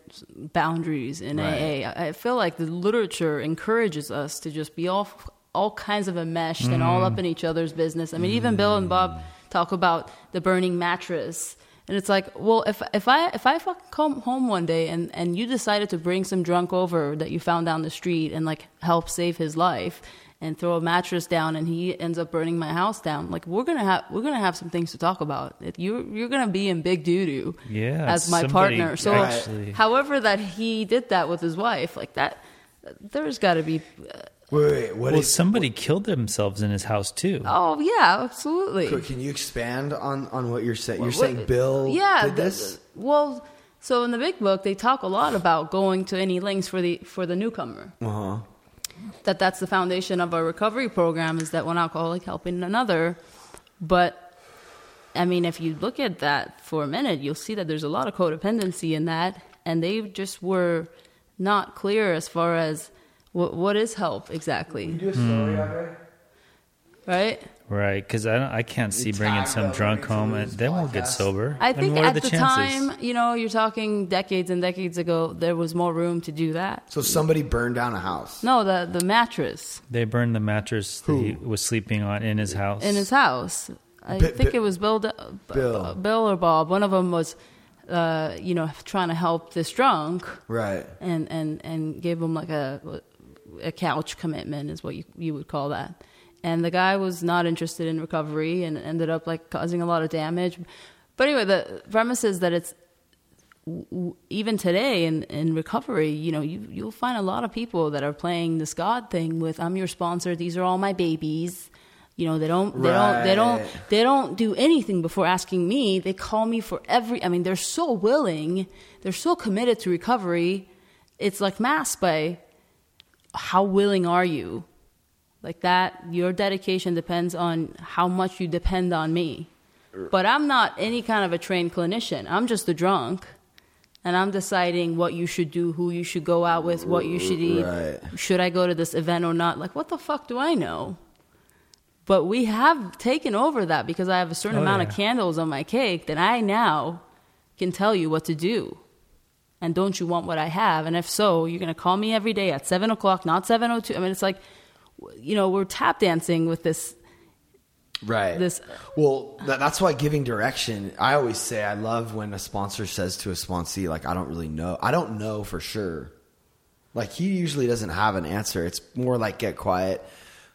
boundaries in Right. AA. I feel like the literature encourages us to just be all all kinds of enmeshed and all Mm. up in each other's business. I mean, even Bill and Bob talk about the burning mattress. And it's like, well, if if I if I fucking come home one day and, and you decided to bring some drunk over that you found down the street and like help save his life and throw a mattress down and he ends up burning my house down, like we're gonna have we're gonna have some things to talk about. You're you're gonna be in big doo doo Yeah, as my partner. So, actually- however that he did that with his wife, like that, there's got to be. Uh, Wait, wait, what well, is- somebody killed themselves in his house too. oh yeah, absolutely. Could- Can you expand on, on what you're saying? You're What- saying Bill yeah, did the- this? well, so in the big book, they talk a lot about going to any lengths for the for the newcomer. Uh-huh. That that's the foundation of our recovery program is that one alcoholic helping another. But I mean, if you look at that for a minute, you'll see that there's a lot of codependency in that, and they just were not clear as far as what, what is help exactly, do a story, Andre? right? Right, because I I can't see We bringing some drunk home and this they won't get sober. I think what are at the, the, time, you know, you're talking decades and decades ago, there was more room to do that. So somebody burned down a house. No, the the mattress They burned the mattress that he was sleeping on in his house. in his house. I think Bi- it was Bill, D- Bill. Bill or Bob. One of them was, uh, you know, trying to help this drunk Right. and and and gave him like a a couch commitment is what you you would call that. And the guy was not interested in recovery and ended up like causing a lot of damage. But anyway, the premise is that it's even today in, in recovery, you know, you, you'll find a lot of people that are playing this God thing with I'm your sponsor, these are all my babies. You know, they don't they don't they don't they don't do anything before asking me. They call me for every I mean, they're so willing, they're so committed to recovery it's like mass by how willing are you? Like that your dedication depends on how much you depend on me. Er. But i'm not any kind of a trained clinician. I'm just a drunk. And i'm deciding what you should do who you should go out with what you should eat. Right. should i go to this event or not? Like what the fuck do i know? But we have taken over that because i have a certain Oh, amount yeah. of candles on my cake that i now can tell you what to do and don't you want what I have? And if so, you're going to call me every day at seven o'clock, not seven o two. I mean, it's like, you know, we're tap dancing with this. Right. This- well, that, that's why giving direction. I always say I love when a sponsor says to a sponsee, like, I don't really know. I don't know for sure. Like he usually doesn't have an answer. It's more like get quiet,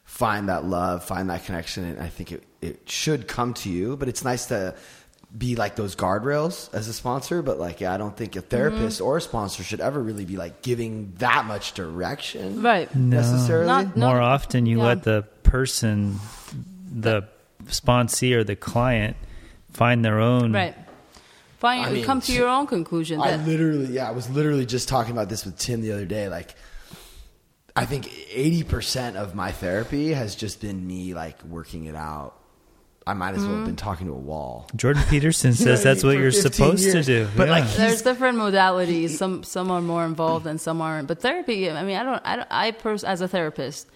find that love, find that connection, and I think it it should come to you. But it's nice to be like those guardrails as a sponsor. But like, yeah, I don't think a therapist mm-hmm. or a sponsor should ever really be like giving that much direction, Right. Necessarily. Not- no- More often, you yeah. let the person, the sponsee or the client, find their own. Right. Find, I mean, come to your own conclusion. I That, literally, yeah, I was literally just talking about this with Tim the other day. Like, I think eighty percent of my therapy has just been me like working it out. I might as well have been mm. talking to a wall. Jordan Peterson says that's what For you're 15 supposed years. to do. But, yeah. like, there's different modalities. Some some are more involved and some aren't. But therapy, I mean, I don't. I, don't, I pers- as a therapist,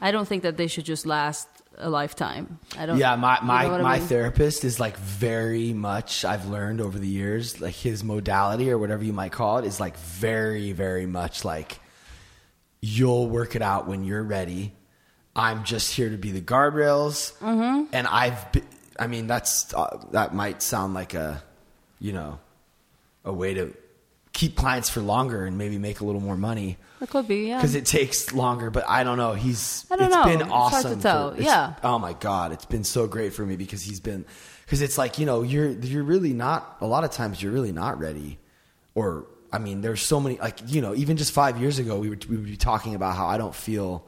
I don't think that they should just last a lifetime. I don't. Yeah, my you my, know what I my mean? therapist is like very much. I've learned over the years, like his modality or whatever you might call it, is like very very much like you'll work it out when you're ready. I'm just here to be the guardrails, mm-hmm. and I've. Been, I mean, that's uh, that might sound like a, you know, a way to keep clients for longer and maybe make a little more money It could be. Yeah. because it takes longer. But I don't know. He's I don't it's know. been It's awesome. for- Yeah. Oh my god, it's been so great for me because he's been because it's like you know you're you're really not a lot of times you're really not ready, or I mean there's so many like you know even just five years ago we would we would be talking about how I don't feel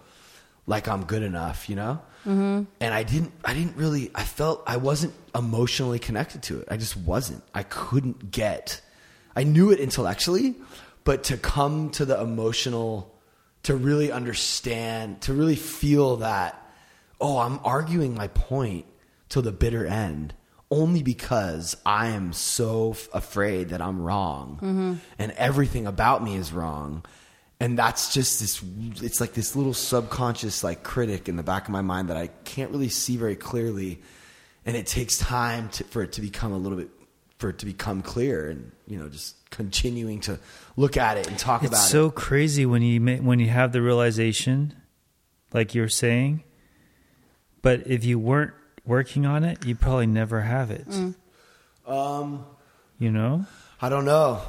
like I'm good enough, you know. Mm-hmm. And I didn't, I didn't really, I felt I wasn't emotionally connected to it. I just wasn't. I couldn't get. I knew it intellectually, but to come to the emotional, to really understand, to really feel that, oh, I'm arguing my point till the bitter end only because I am so f- afraid that I'm wrong and everything about me is wrong and that's just this it's like this little subconscious like critic in the back of my mind that i can't really see very clearly and it takes time to, for it to become a little bit for it to become clear and you know just continuing to look at it and talk about it. it's about so it crazy when you when you have the realization, like you're saying. But if you weren't working on it, you probably never have it. Mm. um You know. i don't know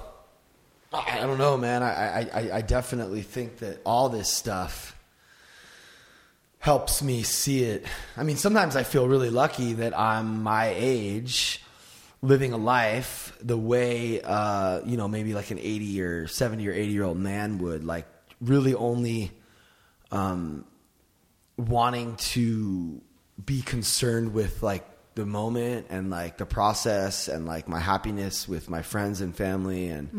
i, don't know man. I, I i definitely think that all this stuff helps me see it. I mean sometimes i feel really lucky that i'm my age living a life the way uh, you know maybe like an 80 or 70 or 80 year old man would like really only um, wanting to be concerned with like the moment and like the process and like my happiness with my friends and family and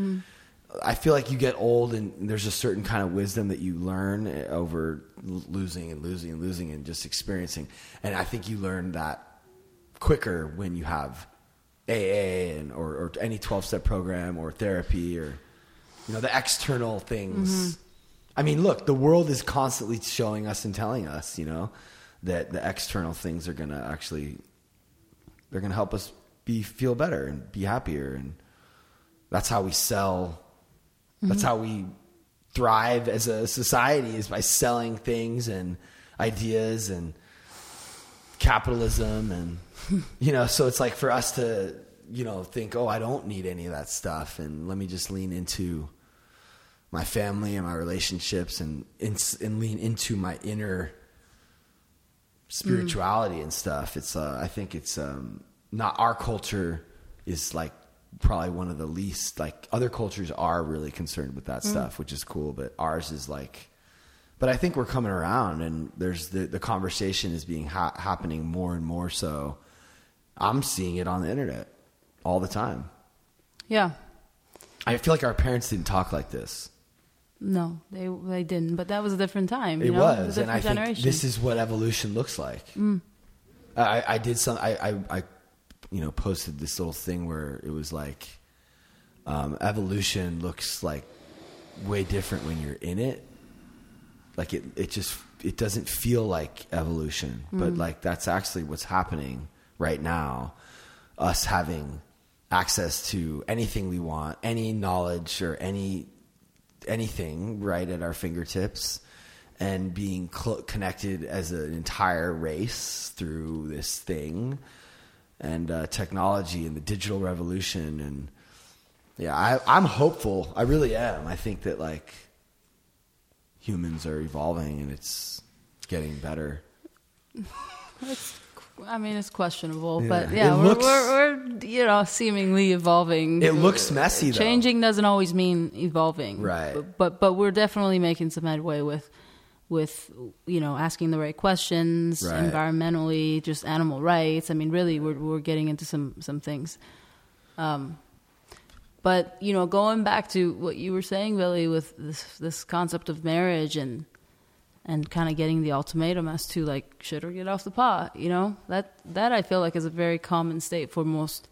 I feel like you get old and there's a certain kind of wisdom that you learn over losing and losing and losing and just experiencing. And I think you learn that quicker when you have AA and or, or any 12 step program or therapy or you know the external things. Mm-hmm. I mean, look, the world is constantly showing us and telling us, you know, that the external things are going to actually they're going to help us be feel better and be happier. And that's how we sell that's how we thrive as a society is by selling things and ideas and capitalism and you know so it's like for us to you know think oh i don't need any of that stuff and let me just lean into my family and my relationships and and, and lean into my inner spirituality and stuff. It's uh i think it's um not our culture is like probably one of the least like other cultures are really concerned with that stuff which is cool but ours is like but I think we're coming around, and there's the the conversation is being ha- happening more and more. So I'm seeing it on the internet all the time. Yeah. I feel like our parents didn't talk like this. No, they they didn't. But that was a different time. It you know? was, a and I different think this is what evolution looks like. Mm. I, I did some. I, I, I, you know, posted this little thing where it was like, um, evolution looks like way different when you're in it. Like it, it just it doesn't feel like evolution, but Mm. like that's actually what's happening right now. Us having access to anything we want, any knowledge or any anything right at our fingertips and being cl- connected as an entire race through this thing and uh, technology and the digital revolution and yeah I, i'm hopeful i really am i think that like humans are evolving and it's getting better It's, I mean, it's questionable, Yeah. but yeah, we're, looks- we're, we're you know seemingly evolving. it looks messy though Changing doesn't always mean evolving, Right. But, but but we're definitely making some headway with with you know asking the right questions, Right. environmentally, just animal rights. I mean, really, we're we're getting into some some things. Um, but you know, going back to what you were saying, Billy, with this this concept of marriage and and kind of getting the ultimatum as to like should or get off the pot, you know that that I feel like is a very common state for most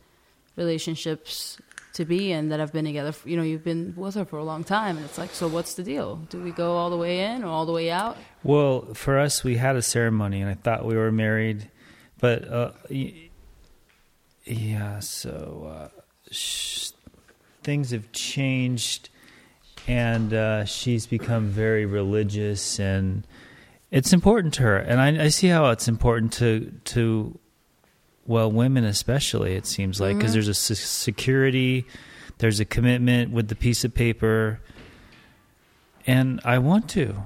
relationships to be in that have been together. For, you know, you've been with her for a long time, and it's like, so what's the deal? Do we go all the way in or all the way out? Well, for us, we had a ceremony, and I thought we were married, but uh, yeah. So uh, sh- things have changed, and uh, she's become very religious, and it's important to her. And I, I see how it's important to to well, women especially. It seems like because mm-hmm. there's a se- security, there's a commitment with the piece of paper, and I want to.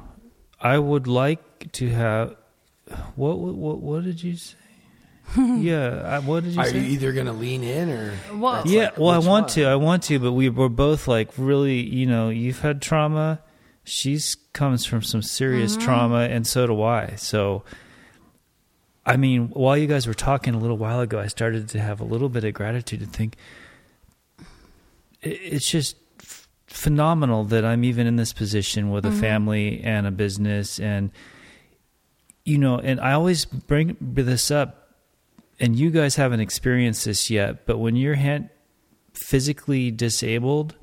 I would like to have. What what what, what did you say? yeah, I, what did you say? are say? you either gonna lean in or Well- yeah, like, well, I want one? to. I want to, but we were both like really, you know, you've had trauma. She's comes from some serious mm-hmm. trauma, and so do I. So, I mean, while you guys were talking a little while ago, I started to have a little bit of gratitude to think it's just f- phenomenal that I'm even in this position with a family and a business, and you know, and I always bring this up and you guys haven't experienced this yet, but when you're hand, physically disabled,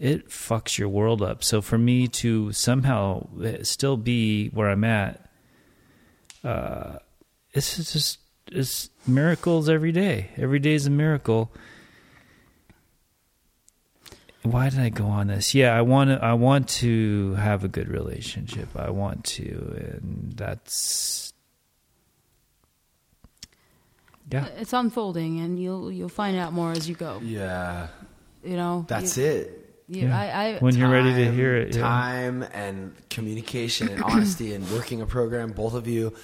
it fucks your world up. So for me to somehow eh, still be where I'm at, uh, it's just it's miracles every day. Every day is a miracle. Why did I go on this? Yeah, I want to. I want to have a good relationship. I want to, and that's yeah. It's unfolding, and you'll you'll find out more as you go. yeah You know, that's you, it You, Yeah. I, I When you're ready to hear it, yeah. Time and communication and honesty and working a program, both of you.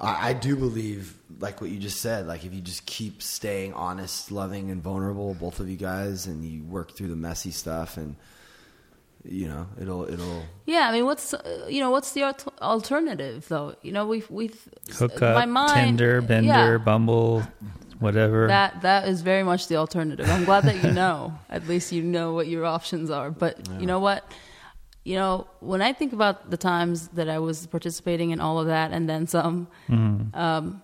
I, I do believe, like what you just said, like if you just keep staying honest, loving, and vulnerable, both of you guys, and you work through the messy stuff, and you know, it'll it'll. Yeah, I mean, what's uh, you know what's the alternative though? You know, we've we've Hook my mind, Tinder, Bender, yeah, Bumble, whatever. that that is very much the alternative. I'm glad that you know. At least you know what your options are. But you know what? You know, when I think about the times that I was participating in all of that and then some, mm-hmm. um,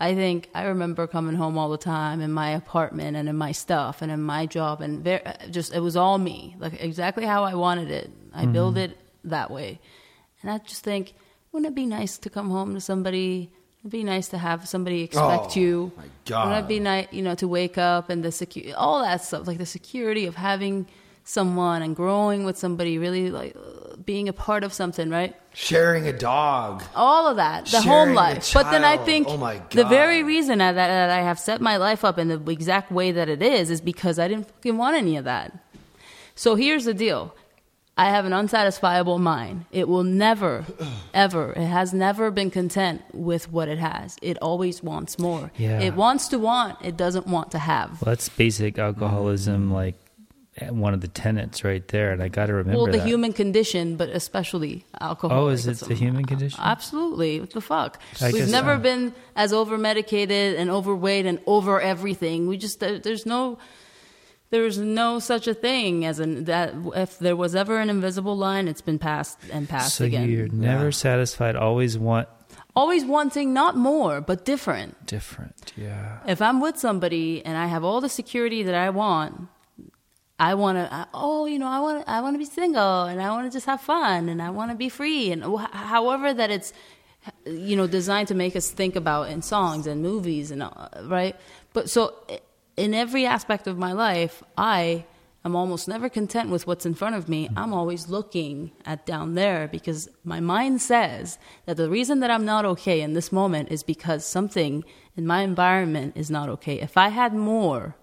I think I remember coming home all the time in my apartment and in my stuff and in my job and ver uh, just it was all me, like exactly how I wanted it. I mm-hmm. build it that way, and I just think, wouldn't it be nice to come home to somebody? It'd be nice to have somebody expect Oh, you. my God. Wouldn't it be nice, you know, to wake up and the security, all that stuff, like the security of having someone and growing with somebody, really like uh, being a part of something, right? Sharing a dog. all of that, the Sharing home a life. But then I think Oh my the very God. reason that, that I have set my life up in the exact way that it is is because I didn't fucking want any of that. So here's the deal. I have an unsatisfiable mind. It will never, ever, it has never been content with what it has. It always wants more. Yeah. It wants to want, it doesn't want to have. well, that's basic Mm-hmm. alcoholism, like eh, one of the tenets right there. And I got to remember well, the that. human condition, but especially alcohol. Oh, is it the human condition? Absolutely. What the fuck? I We've guess never so. been as over medicated and overweight and over everything. We just there, there's no There's no such a thing as an that if there was ever an invisible line, it's been passed and passed so again. you're never Yeah. satisfied. Always want Always wanting not more, but different. different. Yeah. If I'm with somebody and I have all the security that I want, I want to. Oh, you know, I want. I want to be single, and I want to just have fun, and I want to be free, and wh- however that it's, you know, designed to make us think about in songs and movies and uh, right. But so, in every aspect of my life, I am almost never content with what's in front of me. I'm always looking at down there because my mind says that the reason that I'm not okay in this moment is because something in my environment is not okay. If I had more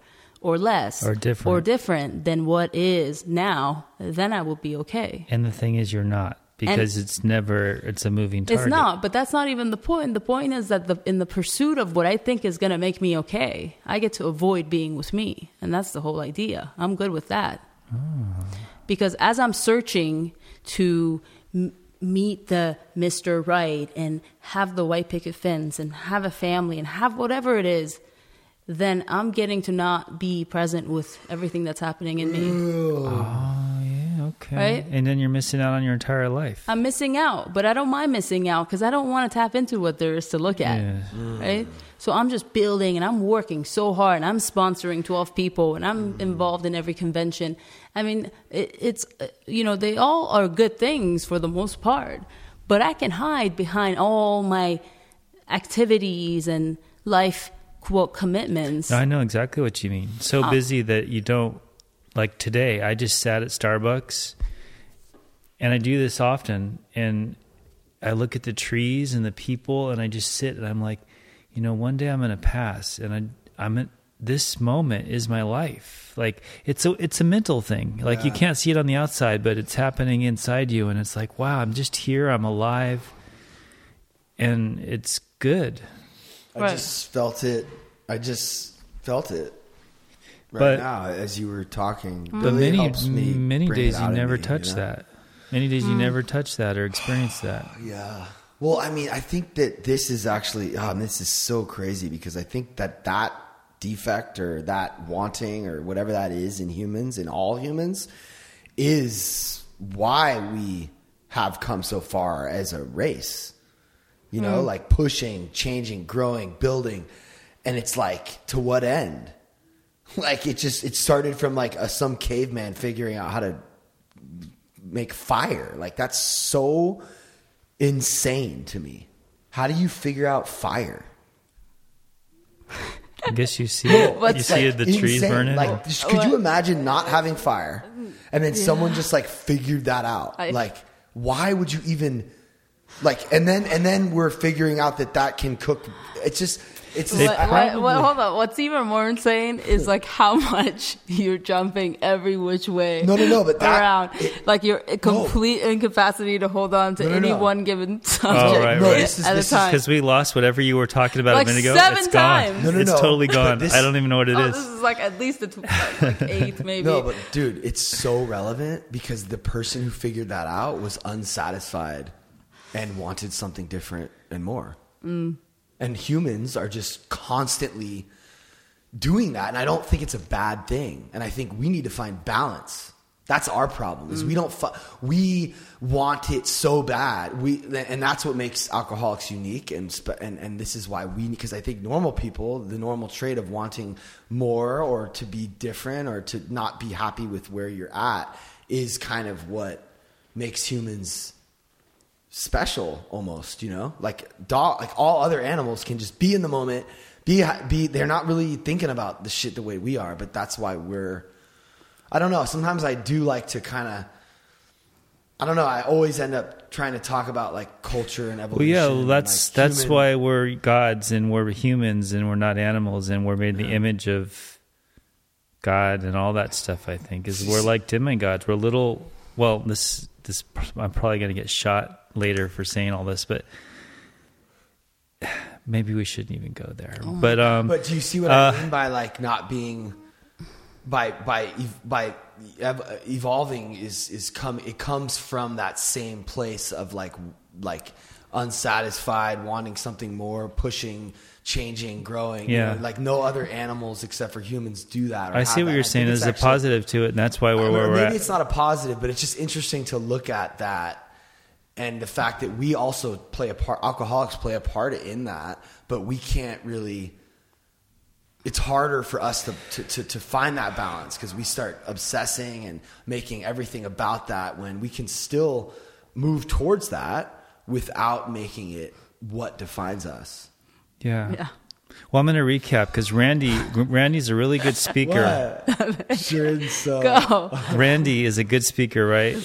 or less Or different. or different than what is now, then I will be okay. And the thing is, you're not because it's never. It's a moving target. It's not, but that's not even the point. The point is that the, in the pursuit of what I think is going to make me okay, I get to avoid being with me. And that's the whole idea. I'm good with that. Ah. Because as I'm searching to m- meet the Mr. Right and have the white picket fence and have a family and have whatever it is, then I'm getting to not be present with everything that's happening in me. Oh yeah. Okay. Right? And then you're missing out on your entire life. I'm missing out, but I don't mind missing out because I don't want to tap into what there is to look at. Yeah. Mm. Right? So I'm just building and I'm working so hard and I'm sponsoring 12 people and I'm mm. involved in every convention. I mean, it, it's, uh, you know, they all are good things for the most part, but I can hide behind all my activities and life, quote, commitments. No, I know exactly what you mean. So busy that you don't like today. I just sat at Starbucks, and I do this often. And I look at the trees and the people, and I just sit and I'm like, you know, one day I'm going to pass, and I, I'm at this moment is my life. Like it's a it's a mental thing. Like you can't see it on the outside, but it's happening inside you, and it's like, wow, I'm just here. I'm alive, and it's good. I Right. just felt it. I just felt it right But- now as you were talking. Mm-hmm. But Really many helps me many days you never me, touch know? that. Many days you mm. never touch that or experience that. Yeah. Well, I mean, I think that this is actually, oh, and this is so crazy because I think that that defect or that wanting or whatever that is in humans, in all humans, is why we have come so far as a race. You know, mm. like pushing, changing, growing, building. And it's like, to what end? Like it just it started from like a, some caveman figuring out how to make fire. Like that's so insane to me. How do you figure out fire? I guess you see it. you see like the trees insane. burning. Like, just- could you imagine not having fire, and then someone just like figured that out? I- like, why would you even like? And then and then we're figuring out that that can cook. It's just it's. It What- what- what- hold on. What's even more insane is like how much you're jumping every which way. No, no, no, but that- around, it- like your complete incapacity to hold on to No, no, any no. one given subject Oh, right, No, right. this is- at a time. Because we lost whatever you were talking about Like a minute ago. seven it's gone. times. No, no, it's no. totally gone. this- I don't even know what it oh, is. this is like at least a tw- like, like eighth, maybe. No, but dude, it's so relevant because the person who figured that out was unsatisfied and wanted something different and more. Mm. And humans are just constantly doing that, and I don't think it's a bad thing. And I think we need to find balance. That's our problem. Is we Mm. don't fi- we want it so bad. We and that's what makes alcoholics unique. And spe- and and this is why we because I think normal people the normal trait of wanting more or to be different or to not be happy with where you're at is kind of what makes humans special almost you know like dog like all other animals can just be in the moment be be they're not really thinking about the shit the way we are but that's why we're i don't know sometimes i do like to kind of i don't know i always end up trying to talk about like culture and evolution. well, yeah, and, that's like, that's human- why we're gods and we're humans and we're not animals and we're made in the image of God and all that stuff. I think is we're like demigods. We're little. Well, this this I'm probably going to get shot later for saying all this, but maybe we shouldn't even go there. but um, But do you see what Uh, I mean by like not being by by ev- by evolving is is come it comes from that same place of like like unsatisfied, wanting something more, pushing, changing, growing. you Yeah. know, like no other animals except for humans do that. or I see what that. you're think saying. it's There's a positive to it, and that's why we're or where we're maybe at. it's not a positive, but it's just interesting to look at that and the fact that we also play a part. Alcoholics play a part in that, but we can't really. It's harder for us to to, to, to find that balance because we start obsessing and making everything about that when we can still move towards that without making it what defines us. Yeah. Yeah. Well, I'm going to recap because Randy, Randy's a really good speaker. What? sure, uh, so Go. Randy is a good speaker, right?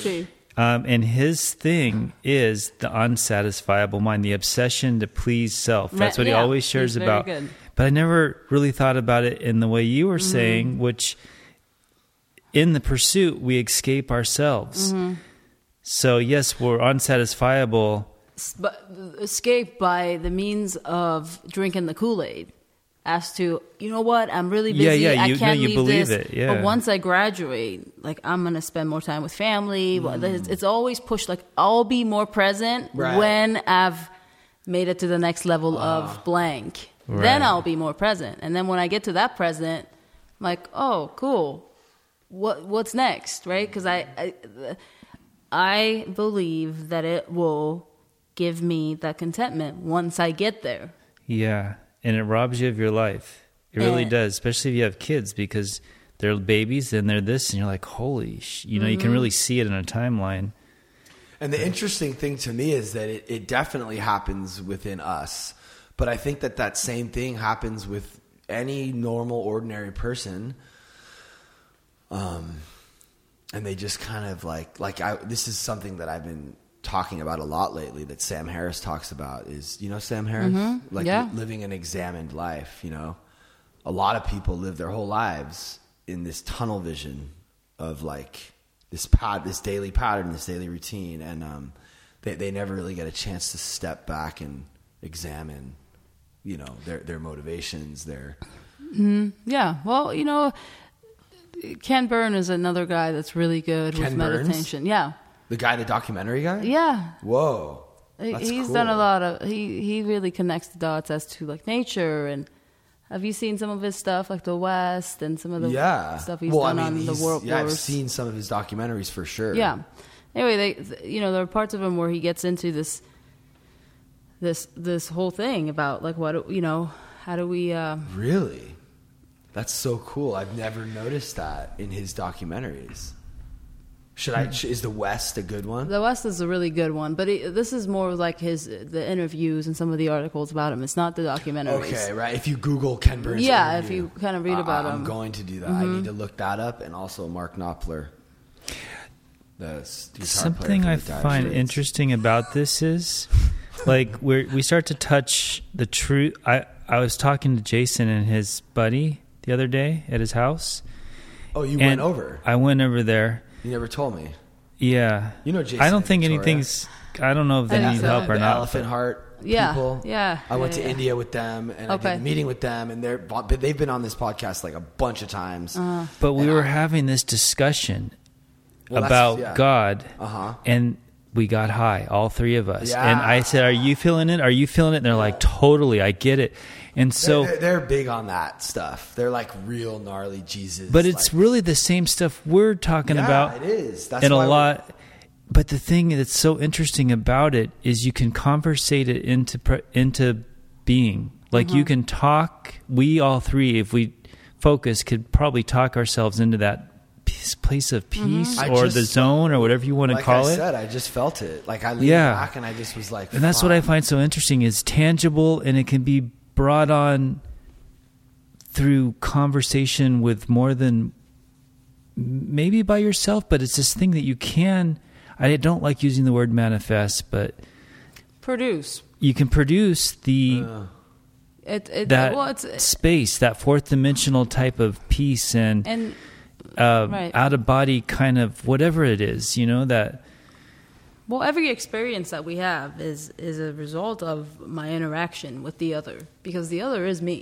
Um, and his thing is the unsatisfiable mind, the obsession to please self. That's what he always shares about. good. But I never really thought about it in the way you were Mm-hmm. saying, which in the pursuit, we escape ourselves. Mm-hmm. So, yes, we're unsatisfiable. But escape by the means of drinking the Kool Aid. As to, you know what, I'm really busy. Yeah, yeah, I you- no, can't you leave believe this. it, yeah. But once I graduate, like I'm gonna spend more time with family. Well, It's, it's always pushed. Like I'll be more present Right. when I've made it to the next level of blank. Then I'll be more present. And then when I get to that present, I'm like, oh, cool. What what's next, right? Because I, I I believe that it will give me that contentment once I get there. Yeah. And it robs you of your life. It really And- does, especially if you have kids because they're babies and they're this, and you're like, holy, sh-. you know, you Mm-hmm. can really see it in a timeline. And the interesting thing to me is that it, it definitely happens within us. But I think that that same thing happens with any normal, ordinary person. Um, and they just kind of like, like I, this is something that I've been talking about a lot lately that Sam Harris talks about is, you know, Sam Harris? Like Yeah. living an examined life, you know? A lot of people live their whole lives in this tunnel vision of like this pad, this daily pattern, this daily routine, and um, they they never really get a chance to step back and examine, you know, their their motivations, their Yeah. Well, you know, Ken Burn is another guy that's really good Ken with Burns? meditation. Yeah. The guy, the documentary guy. Yeah. Whoa, That's He's cool. done a lot of he he really connects the dots as to like nature and have you seen some of his stuff like the West and some of the yeah, stuff he's well, done I mean, on the world Yeah, I've seen some of his documentaries for sure. Yeah. Anyway, they you know there are parts of him where he gets into this this this whole thing about like what you know how do we uh, really, that's so cool. I've never noticed that in his documentaries. Should I? sh- Is the West a good one? the West is a really good one, but it, this is more like his the interviews and some of the articles about him. It's not the documentaries. Okay, right. If you Google Ken Burns, Yeah, if you kind of read I- about I'm him. Mm-hmm. going to do that. I need to look that up, and also Mark Knopfler. The s- guitar player Something I the find Straits. interesting about this is like we we start to touch the truth. I I was talking to Jason and his buddy the other day at his house. Oh, you and went over. I went over there. You never told me. Yeah. You know Jason I don't think Victoria. anything's. I don't know if they I think need so. help or the not. Elephant Heart Yeah, people. yeah, I went yeah, to yeah. India with them, and I Okay. did a meeting with them, and they're but they've been on this podcast like a bunch of times. Uh-huh. But we were I- having this discussion Well, that's- about yeah. God, Uh-huh. and we got high, all three of us. Yeah. And I said, "Are you feeling it? Are you feeling it?" And they're like, "Totally, I get it." And so, they're, they're big on that stuff. They're like real gnarly Jesus. but it's like, really the same stuff we're talking yeah, about. It is. That's and a lot. But the thing that's so interesting about it is you can conversate it into pre- into being. Like Mm-hmm. you can talk. We all three, if we focus, could probably talk ourselves into that place of peace I or just- the zone or whatever you want to like call I it. said, I just felt it. Like I leaned Yeah. back and I just was like, And that's what I find so interesting is tangible and it can be brought on through conversation with more than maybe by yourself, but it's this thing that you can I don't like using the word manifest, but produce you can produce the Uh, it. it that well, it's space, that fourth dimensional type of peace and, and uh, right. out of body kind of whatever it is, you know, that Well, every experience that we have is is a result of my interaction with the other because the other is me.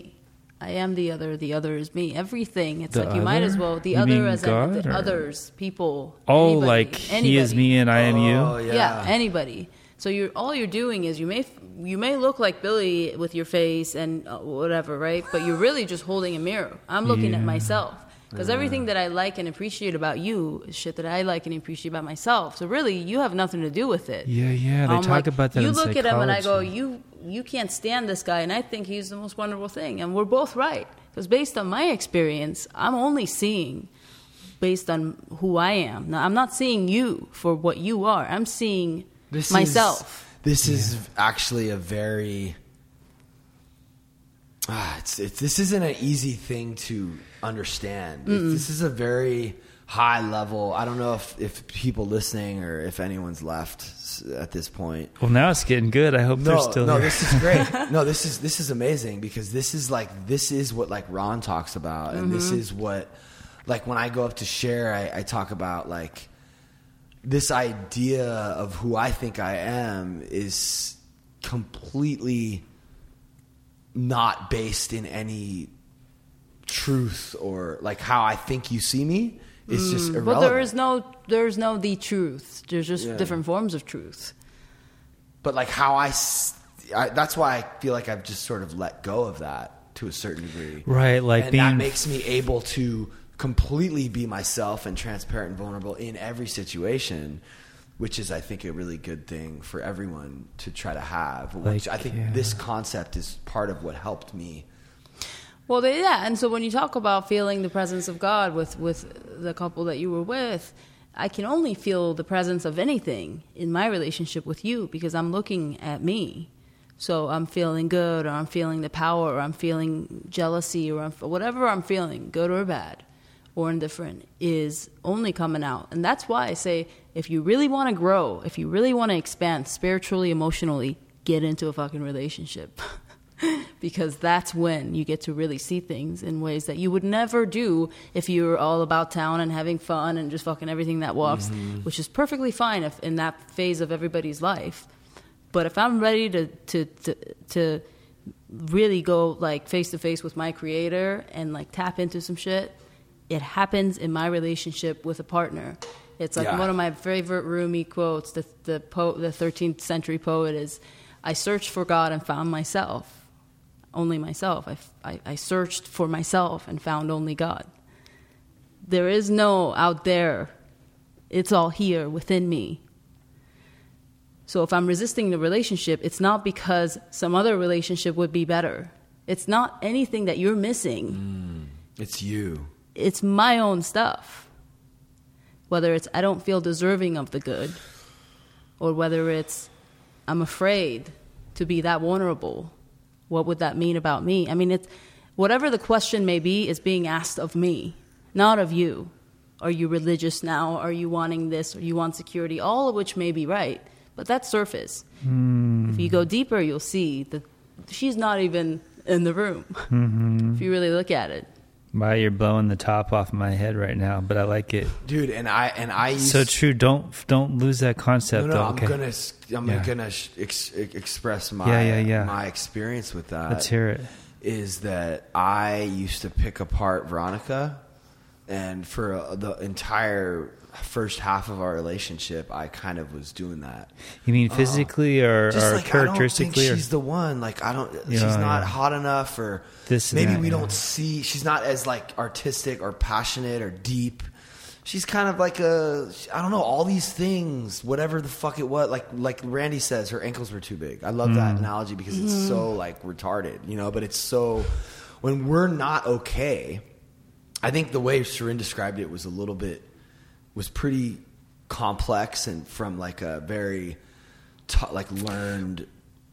I am the other. The other is me. Everything. It's The like you might as well. The You other mean as in God, the or- others, people. oh, anybody, like he is me and I am Oh, you. yeah. Yeah. anybody. So you're all you're doing is you may you may look like Billy with your face and uh, whatever, right? But you're really just holding a mirror. I'm looking at myself because everything that I like and appreciate about you is shit that I like and appreciate about myself. So really, you have nothing to do with it. Yeah, yeah. They I'm talk like, about that You in look at him and I go, you you can't stand this guy, and I think he's the most wonderful thing, and we're both right because based on my experience, I'm only seeing based on who I am. Now, I'm not seeing you for what you are. I'm seeing This myself. Is, this is actually a very. Ah, it's, it's this isn't an easy thing to understand. It's- This is a very high level. I don't know if if people listening or if anyone's left at this point. Well, now it's getting good. I hope they're No, still no, here. this is great. no, this is this is amazing because this is like this is what like Ron talks about, and this mm-hmm. is what like when I go up to share, I, I talk about like this idea of who I think I am is completely not based in any truth or like how I think you see me. It's just irrelevant. But there is no there's no the truth. There's just Yeah. different forms of truth. but like how I, that's why I feel like I've just sort of let go of that to a certain degree. Right, like and being that makes me able to completely be myself and transparent and vulnerable in every situation, which is I think a really good thing for everyone to try to have. Which Like, I think yeah. this concept is part of what helped me. Well, they, yeah, and so when you talk about feeling the presence of God with with the couple that you were with, I can only feel the presence of anything in my relationship with you because I'm looking at me. So I'm feeling good, or I'm feeling the power, or I'm feeling jealousy, or I'm, whatever I'm feeling, good or bad, or indifferent, is only coming out. And that's why I say, if you really want to grow, if you really want to expand spiritually, emotionally, get into a fucking relationship. because that's when you get to really see things in ways that you would never do if you were all about town and having fun and just fucking everything that walks, mm-hmm. which is perfectly fine if in that phase of everybody's life. But if I'm ready to to to, to really go like face to face with my creator and like tap into some shit, it happens in my relationship with a partner. It's like Yeah. one of my favorite Rumi quotes. The the po- the 13th century poet is, "I searched for God and found myself." Only myself. I, I, I searched for myself and found only God. There is no out there, it's all here within me. So if I'm resisting the relationship, it's not because some other relationship would be better. It's not anything that you're missing. Mm. It's you. It's my own stuff. Whether it's I don't feel deserving of the good, or whether it's I'm afraid to be that vulnerable. What would that mean about me? I mean, it's whatever the question may be is being asked of me, not of you. Are you religious now? Are you wanting this? Or you want security? All of which may be right, but that's surface. If you go hmm. deeper, you'll see that she's not even in the room. If you really look at it. Wow, you're blowing the top off my head right now, but I like it. Dude, and I and I used So true. Don't don't lose that concept. No, no, though. I'm okay. gonna I'm Yeah. gonna sh- ex- express my Yeah, yeah, yeah. my experience with that. Let's hear it. Is that I used to pick apart Veronica, and for uh, the entire first half of our relationship, I kind of was doing that. You mean physically or, Uh, Just or like I don't think characteristically? or- she's the one. Like I don't. Yeah, she's not yeah. hot enough, or This maybe that, we yeah. don't see. She's not as like artistic or passionate or deep. She's kind of like a I don't know all these things. Whatever the fuck it was. Like like Randy says, her ankles were too big. I love Mm. that analogy because it's so like retarded, you know. But it's so when we're not okay. I think the way Shirin described it was a little bit was pretty complex and from like a very t- like learned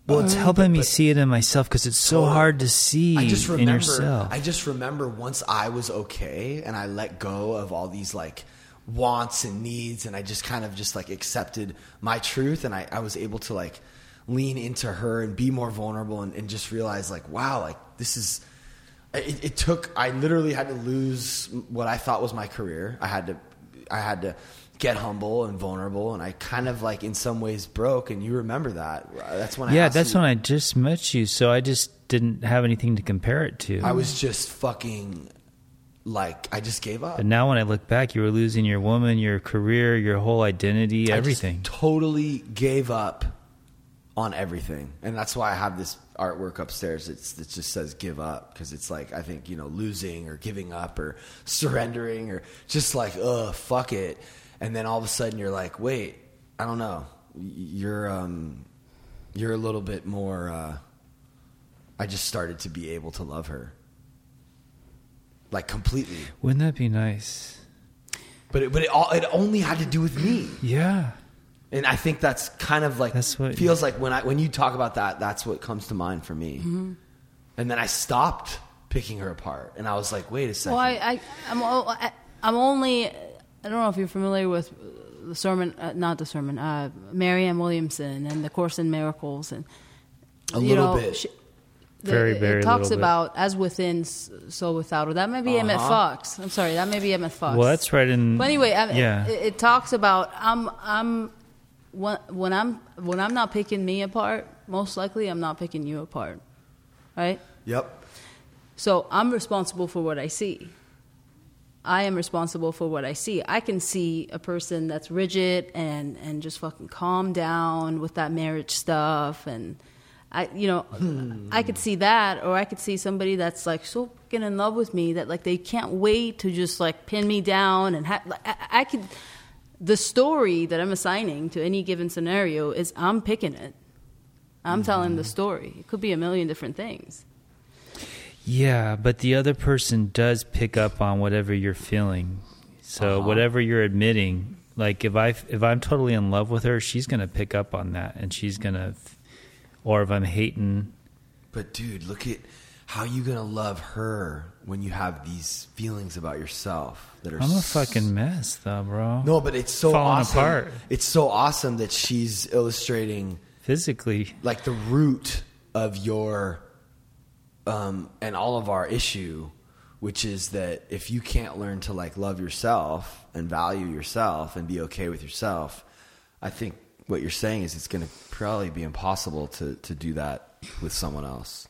well, it's uh, helping me see it in myself because it's so hard to see I just in remember. yourself. I just remember once I was okay and I let go of all these like wants and needs and I just kind of just like accepted my truth and I, I was able to like lean into her and be more vulnerable and, and just realize like wow like this is it, it took I literally had to lose what I thought was my career. I had to I had to get humble and vulnerable and I kind of like in some ways broke and you remember that. That's when I yeah, that's you- when I just met you, so I just didn't have anything to compare it to. I was just fucking like I just gave up. but now when I look back, you were losing your woman, your career, your whole identity, I just everything. totally gave up on everything, and that's why I have this artwork upstairs. It's it just says "give up" because it's like I think you know losing or giving up or surrendering or just like ugh fuck it, and then all of a sudden you're like wait I don't know you're um you're a little bit more. Uh, I just started to be able to love her, like completely. Wouldn't that be nice? But it, but it all it only had to do with me. Yeah. And I think that's kind of like That's what- feels like when I when you talk about that, that's what comes to mind for me. Mm-hmm. And then I stopped picking her apart, and I was like, wait a second. Well, I, I, I'm, o- I, I'm only. I don't know if you're familiar with the sermon, uh, not the sermon, uh, Marianne Williamson and the Course in Miracles, and A you little know, bit. she- Very, it, very it talks little bit. about as within, so without. Or that may be Emmett Uh-huh. Fox. I'm sorry, that may be Emmett Fox. Well, that's right in. But anyway, I, yeah. it, it talks about I'm I'm when when I'm when I'm not picking me apart. Most likely, I'm not picking you apart, right? yep. So I'm responsible for what I see. I am responsible for what I see. I can see a person that's rigid and and just fucking calm down with that marriage stuff and I you know I could see that or I could see somebody that's like so fucking in love with me that like they can't wait to just like pin me down and ha- I, I could the story that I'm assigning to any given scenario is I'm picking it. I'm telling the story. It could be a million different things. Yeah, but the other person does pick up on whatever you're feeling. So Uh-huh. whatever you're admitting, like if I if I'm totally in love with her, she's gonna pick up on that, and she's gonna, or if I'm hating, But dude, look at how you gonna love her when you have these feelings about yourself that are. I'm a fucking mess, though, bro. No, but it's so Falling awesome. apart. It's so awesome that she's illustrating physically, like the root of your um, and all of our issue, which is that if you can't learn to like love yourself and value yourself and be okay with yourself, I think what you're saying is it's going to probably be impossible to to do that with someone else.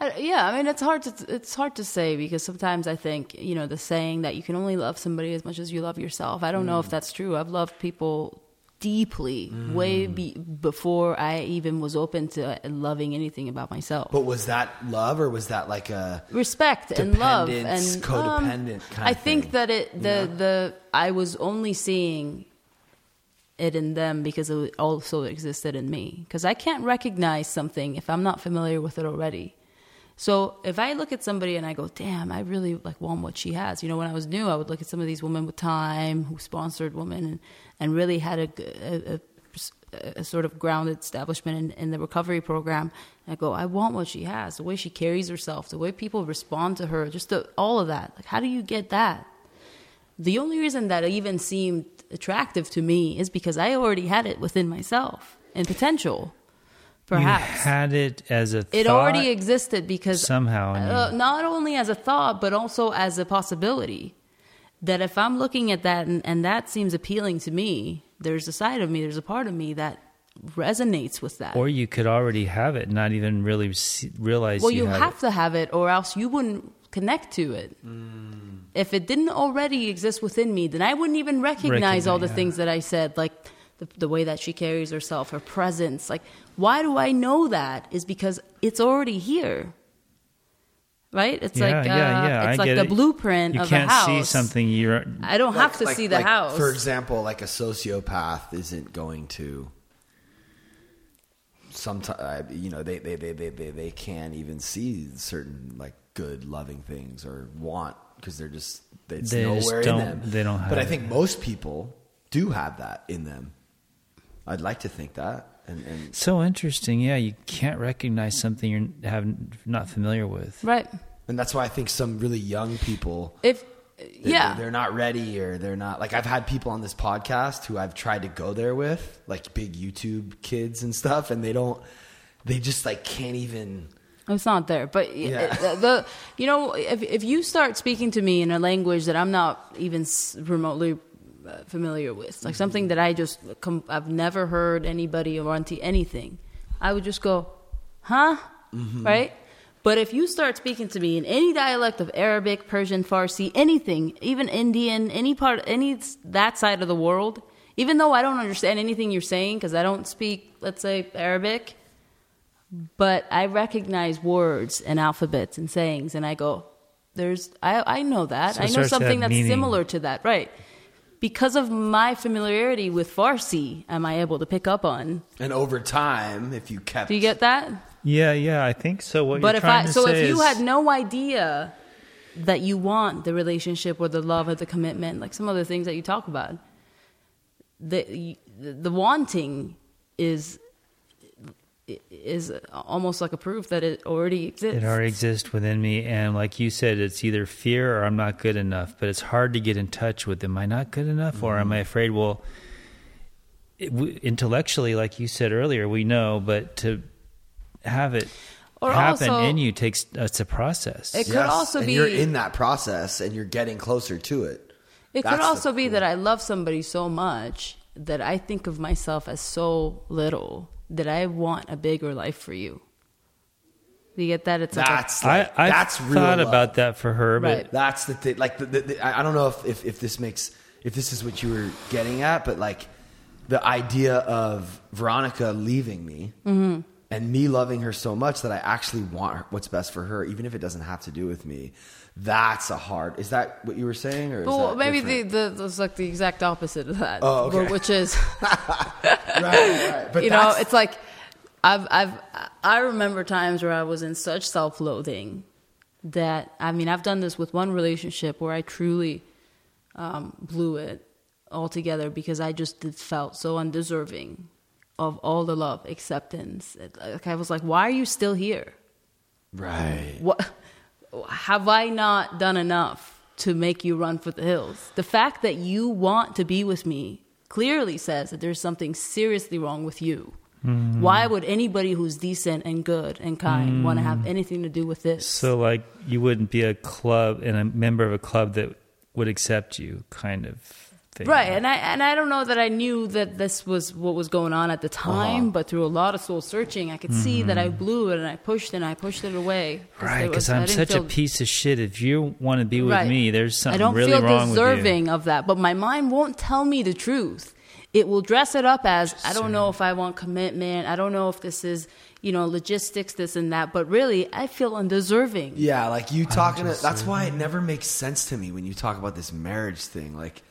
Uh, yeah, I mean it's hard to it's hard to say because sometimes I think you know the saying that you can only love somebody as much as you love yourself. I don't know Mm. if that's true. I've loved people deeply way be, before I even was open to loving anything about myself. But was that love or was that like a Respect and love and um, codependent kind I think thing, that it the know? the I was only seeing it in them because it also existed in me because I can't recognize something if I'm not familiar with it already. So if I look at somebody and I go, "Damn, I really like want what she has," you know, when I was new, I would look at some of these women with time who sponsored women and, and really had a, a, a, a sort of grounded establishment in, in the recovery program. And I go, "I want what she has. The way she carries herself, the way people respond to her, just the, all of that. Like, how do you get that?" The only reason that even seemed attractive to me is because I already had it within myself and potential. Perhaps you had it as a. Thought. It already existed because somehow uh, not only as a thought but also as a possibility that if i'm looking at that and, and that seems appealing to me there's a side of me there's a part of me that resonates with that Or you could already have it, not even really see, realize. well you, you have it. to have it or else you wouldn't connect to it if it didn't already exist within me then i wouldn't even recognize all the yeah. things that i said like the, the way that she carries herself her presence like why do i know that is because it's already here right it's Yeah, like uh, yeah, yeah, it's I like the it. blueprint You of can't a house see something you're. i don't have to Like- see the like, house For example, like a sociopath isn't going to. Sometimes you know they they, they, they, they they can't even see certain like good loving things or want because they're just it's They just nowhere don't- in them. they don't have But I have think most people do have that in them. I'd like to think that, and, and So interesting, yeah. You can't recognize something you're have not familiar with. right and that's why I think some really young people if uh, they're, yeah they're not ready or they're not like I've had people on this podcast who I've tried to go there with, like big YouTube kids and stuff, and they don't, they just like can't even. Oh, it's not there, but Yeah. the, the you know if if you start speaking to me in a language that I'm not even remotely uh, familiar with, like something that I just com- I've never heard anybody or auntie anything, I would just go, huh, right? But if you start speaking to me in any dialect of Arabic, Persian, Farsi, anything, even Indian, any part, any that side of the world, even though I don't understand anything you're saying because I don't speak, let's say, Arabic, but I recognize words and alphabets and sayings, and I go, "There's, I, I know that. So I know something that's meaning. similar to that, right?" Because of my familiarity with Farsi, am I able to pick up on? And over time, if you kept, Do you get that? Yeah, yeah, I think so. What but you're if trying I to so say if you is- had no idea that you want the relationship or the love or the commitment, like some other things that you talk about, the the wanting is is almost like a proof that it already exists. It already exists within me, and like you said, it's either fear or I'm not good enough. But it's hard to get in touch with. Am I not good enough, or Mm-hmm. am I afraid? Well, it, w- intellectually, like you said earlier, we know, but to have it Or happen also- in you takes it's a process. It could Yes, also and be- you're in that process and you're getting closer to it. It That's could also be cool- that I love somebody so much that I think of myself as so little that I want a bigger life for you. You get that? It's like a- That's I like, I that's real thought love. about that for her, but Right. That's the thing. Like the, the, the, I I don't know if, if if this makes if this is what you were getting at, but like the idea of Veronica leaving me Mm-hmm. and me loving her so much that I actually want her, what's best for her, even if it doesn't have to do with me. That's a hard. Is that what you were saying, or is well, maybe the, different? the that's like the exact opposite of that. Oh, okay. Which is right, right. But you know, it's like I've I've I remember times where I was in such self-loathing that I mean I've done this with one relationship where I truly um, blew it altogether because I just did, felt so undeserving of all the love, acceptance. Like I was like, why are you still here? right. What have I not done enough to make you run for the hills? The fact that you want to be with me clearly says that there's something seriously wrong with you. Mm-hmm. Why would anybody who's decent and good and kind want to have anything to do with this? so like you wouldn't be a club and a member of a club that would accept you, kind of thing. Right, and I and I don't know that I knew that this was what was going on at the time, Uh-huh. but through a lot of soul searching, I could see that I blew it and I pushed it and I pushed it away. Mm-hmm. Right, because I I'm didn't such a piece of shit. If you want to be with Right. me, there's something really. I don't really feel wrong deserving of that, but my mind won't tell me the truth. It will dress it up as I don't know if I want commitment. I don't know if this is you know logistics, this and that. But really, I feel undeserving. Yeah, like you talking. To, that's why it never makes sense to me when you talk about this marriage thing. Like,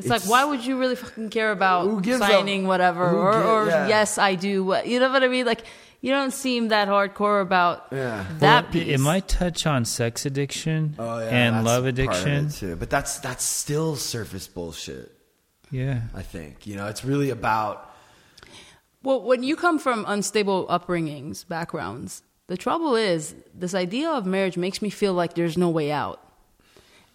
It's, like, why would you really fucking care about Who gives a- signing whatever who or, gi- or yeah. yes, I do. What you know what I mean? Like, you don't seem that hardcore about Yeah. that Well, piece. It might touch on sex addiction oh yeah, and that's love part of it, addiction. too. But that's that's still surface bullshit. Yeah. I think you know it's really about Well, when you come from unstable upbringings, backgrounds, the trouble is this idea of marriage makes me feel like there's no way out.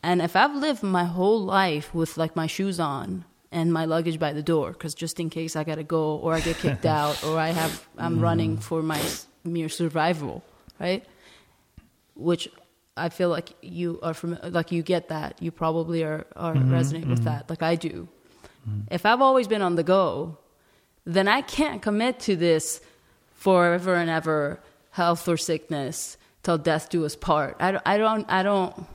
And if I've lived my whole life with like my shoes on and my luggage by the door, because just in case I gotta go or I get kicked out or I have I'm mm-hmm. running for my mere survival, right? Which I feel like you are from like you get that you probably are are mm-hmm, resonate with mm-hmm. that like I do. If I've always been on the go, then I can't commit to this forever and ever, health or sickness, till death do us part. I don't, I don't, I don't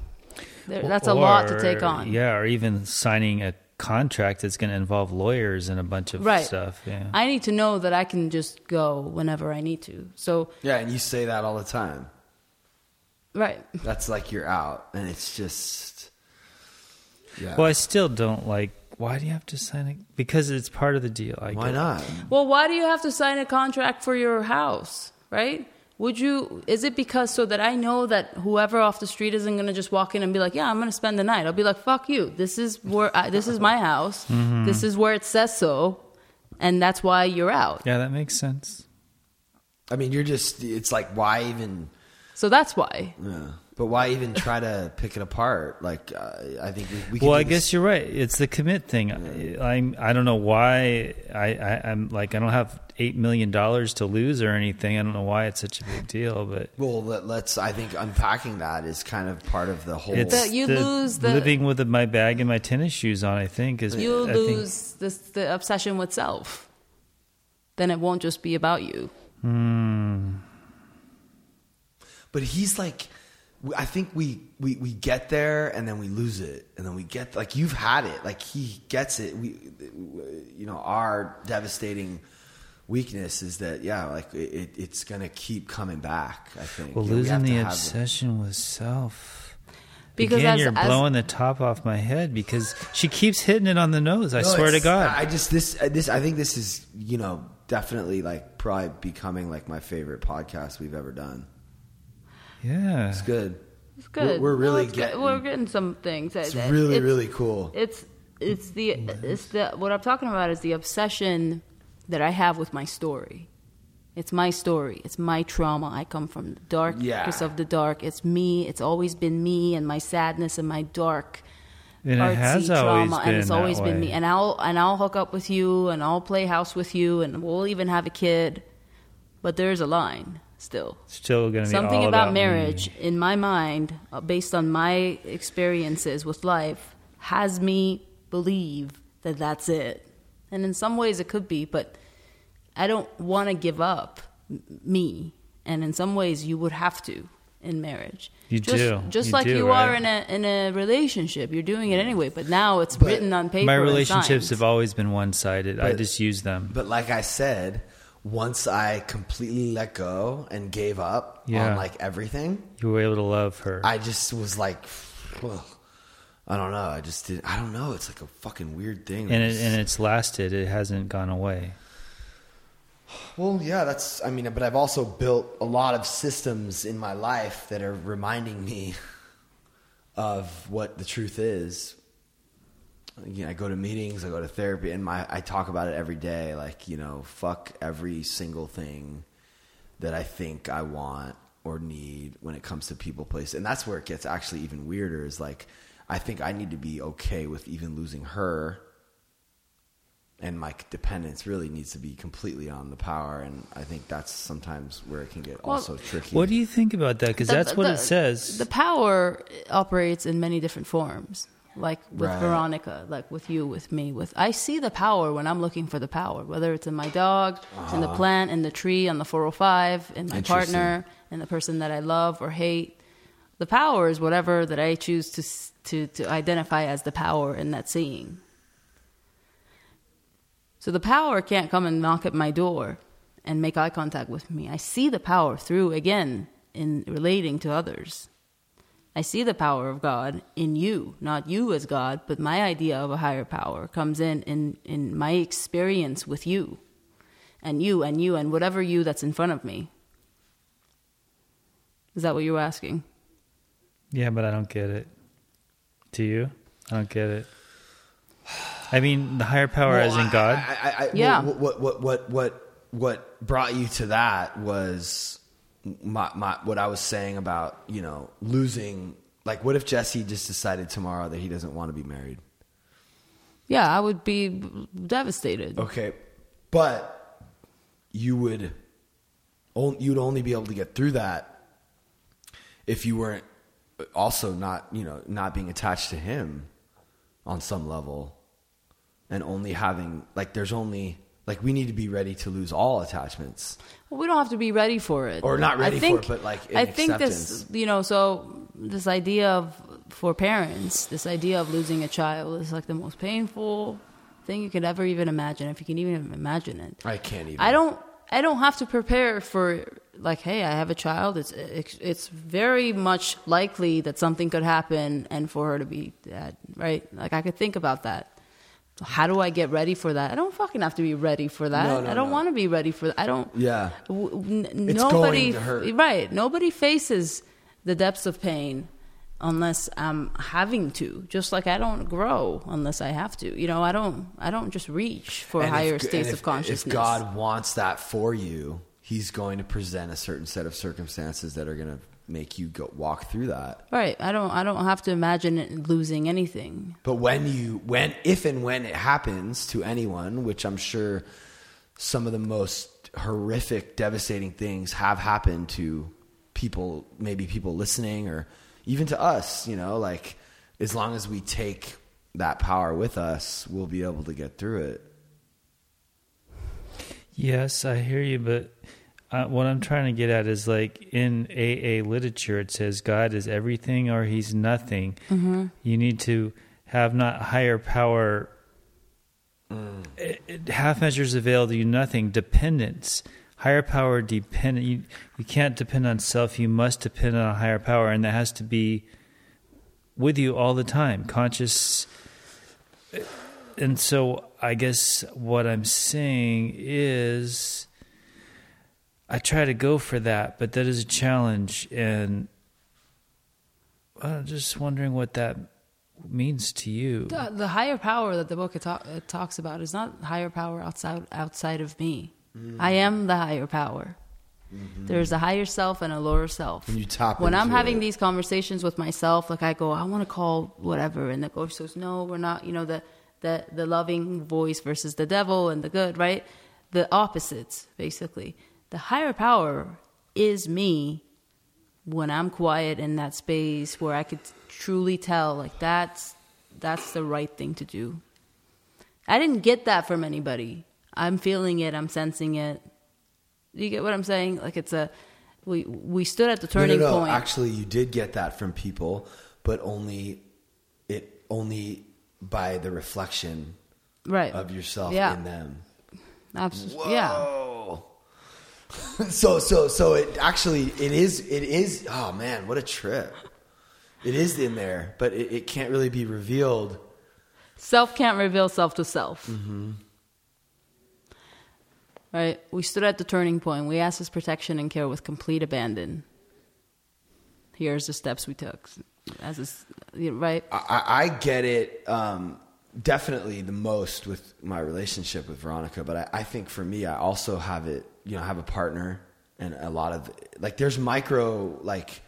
there, that's a lot to take on. Yeah, or even signing a contract that's going to involve lawyers and a bunch of Right. stuff. Yeah. I need to know that I can just go whenever I need to. So, yeah, and you say that all the time. right. That's like you're out, and it's just yeah. well, I still don't like. Why do you have to sign it? Because it's part of the deal. I Why get it. not? Well, why do you have to sign a contract for your house, right? Would you, is it because so that I know that whoever off the street isn't going to just walk in and be like, yeah, I'm going to spend the night? I'll be like, fuck you. This is where, I, this is my house. Mm-hmm. This is where it says so. And that's why you're out. Yeah, that makes sense. I mean, you're just. It's like why even. So that's why. Yeah. But why even try to pick it apart? Like, uh, I think we. we could Well, I guess you're right. It's the commit thing. I, I'm. I don't know why. I, I. I'm like. I don't have eight million dollars to lose or anything. I don't know why it's such a big deal, but Well, let, let's. I think unpacking that is kind of part of the whole. it's That you lose the- living with my bag and my tennis shoes on. I think is. You I think- lose this, the obsession with self. Then it won't just be about you. Hmm. but he's like, I think we, we we get there and then we lose it and then we get like you've had it. Like he gets it. We you know our devastating weakness is that yeah, like it, it's gonna keep coming back. I think. Well, You know, losing have to the have- obsession with self. Because Again, as- you're as- blowing the top off my head because she keeps hitting it on the nose. I No, swear to God. I just this this I think this is you know definitely like probably becoming like my favorite podcast we've ever done. Yeah. It's good. It's good. We're, we're No, really good. getting. We're getting some things. it's It- really it's- really cool. It's it's the oh, it's the what I'm talking about is the obsession that I have with my story. It's my story. It's my trauma. I come from the darkest Yeah. of the dark. It's me. It's always been me and my sadness and my dark And it artsy has trauma, and it's that always been way. me. And I'll and I'll hook up with you, and I'll play house with you, and we'll even have a kid. But there's a line still. Still going to be Something all about, about me. marriage in my mind, uh, based on my experiences with life, has me believe that that's it. And in some ways, it could be, but I don't want to give up m- me. And in some ways, you would have to in marriage. You just, do. just You like do, you right? are in a in a relationship. You're doing it anyway, but now it's written on paper. My relationships signed. have always been one sided. I just use them. But like I said, once I completely let go and gave up Yeah. on like everything, You were able to love her. I just was like. I don't know. I just did. I don't know. It's like a fucking weird thing. and it, and it's lasted. It hasn't gone away. Well, yeah, that's. I mean, but I've also built a lot of systems in my life that are reminding me of what the truth is. You know, I go to meetings, I go to therapy, and my I talk about it every day. Like, you know, fuck every single thing that I think I want or need when it comes to people, place, and that's where it gets actually even weirder. Is like, I think I need to be okay with even losing her and my dependence really needs to be completely on the power and i think that's sometimes where it can get Well, also tricky What do you think about that? Because The- that's what the- it says. The power operates in many different forms. Like with Right. Veronica, like with you, with me, with I see the power when I'm looking for the power, whether it's in my dog, in the plant, in the tree, on the 405, in my Uh-huh. Partner, in the person that I love or hate. The power is whatever that I choose to to to identify as the power in that seeing. So the power can't come and knock at my door and make eye contact with me. I see the power through, again, in relating to others. I see the power of God in you, not you as God, but my idea of a higher power comes in in, in my experience with you and you and you and whatever you that's in front of me. Is that what you were asking? yeah, but I don't get it. Do you? I don't get it. I mean, the higher power Well, as in God. I, I, I, Yeah. what, what what what what what brought you to that was my, my what i was saying about you know losing like what if jesse just decided tomorrow that he doesn't want to be married Yeah, I would be devastated. okay but you would you'd only be able to get through that if you weren't uh, also not you know not being attached to him on some level and only having like there's only like we need to be ready to lose all attachments Well, we don't have to be ready for it, Or not ready I for think, it, but, like, I think this, you know, so this idea of for parents, this idea of losing a child is like the most painful thing you could ever even imagine, if you can even imagine it. i can't even I don't, I don't have to prepare for like, hey, I have a child. It's it's, it's very much likely that something could happen, and for her to be dead, right? Like I could think about that. How do I get ready for that? I don't fucking have to be ready for that. No, no, I don't no. want to be ready for that. I don't. yeah W- n- It's nobody going to hurt. right nobody faces the depths of pain unless i'm having to just like i don't grow unless i have to you know i don't i don't just reach for And if- higher and states if- of consciousness if god wants that for you he's going to present a certain set of circumstances that are going to make you go walk through that. Right. I don't i don't have to imagine it losing anything. But when you when if and when it happens to anyone, which I'm sure some of the most horrific, devastating things have happened to people, maybe people listening or even to us, you know, like as long as we take that power with us, we'll be able to get through it. Yes, I hear you, but uh, what I'm trying to get at is like in AA literature, it says God is everything or He's nothing. Mm-hmm. You need to have not higher power it, it- half measures avail to you nothing. Dependence, higher power dependent. You, you can't depend on self. You must depend on a higher power, and that has to be with you all the time, conscious. And so, I guess what I'm saying is, I try to go for that, but that is a challenge, and I'm just wondering what that means to you. The, the higher power that the book it, talk, it talks about is not higher power outside outside of me. Mm-hmm. I am the higher power. Mm-hmm. There's a higher self and a lower self. When you tap when I'm having it. these conversations with myself, like I go, I want to call whatever, and the ghost says, No, we're not. You know the the the loving voice versus the devil and the good, right? The opposites, basically. The higher power is me when I'm quiet in that space where I could truly tell, like that's that's the right thing to do. I didn't get that from anybody. I'm feeling it. I'm sensing it. Do you get what I'm saying? Like it's a we we stood at the turning No, no, no. point. Actually, you did get that from people, but only it only by the reflection right of yourself Yeah. in them. Absolutely. Yeah. So so so it actually it is it is oh man what a trip it is in there but it, it can't really be revealed Self can't reveal self to self. Mm-hmm. Right? We stood at the turning point. We asked his protection and care with complete abandon. Here's the steps we took. As a, s- you know, right? I, I I get it um, definitely the most with my relationship with Veronica, but I, I think for me, I also have it. You know, have a partner and a lot of like there's micro like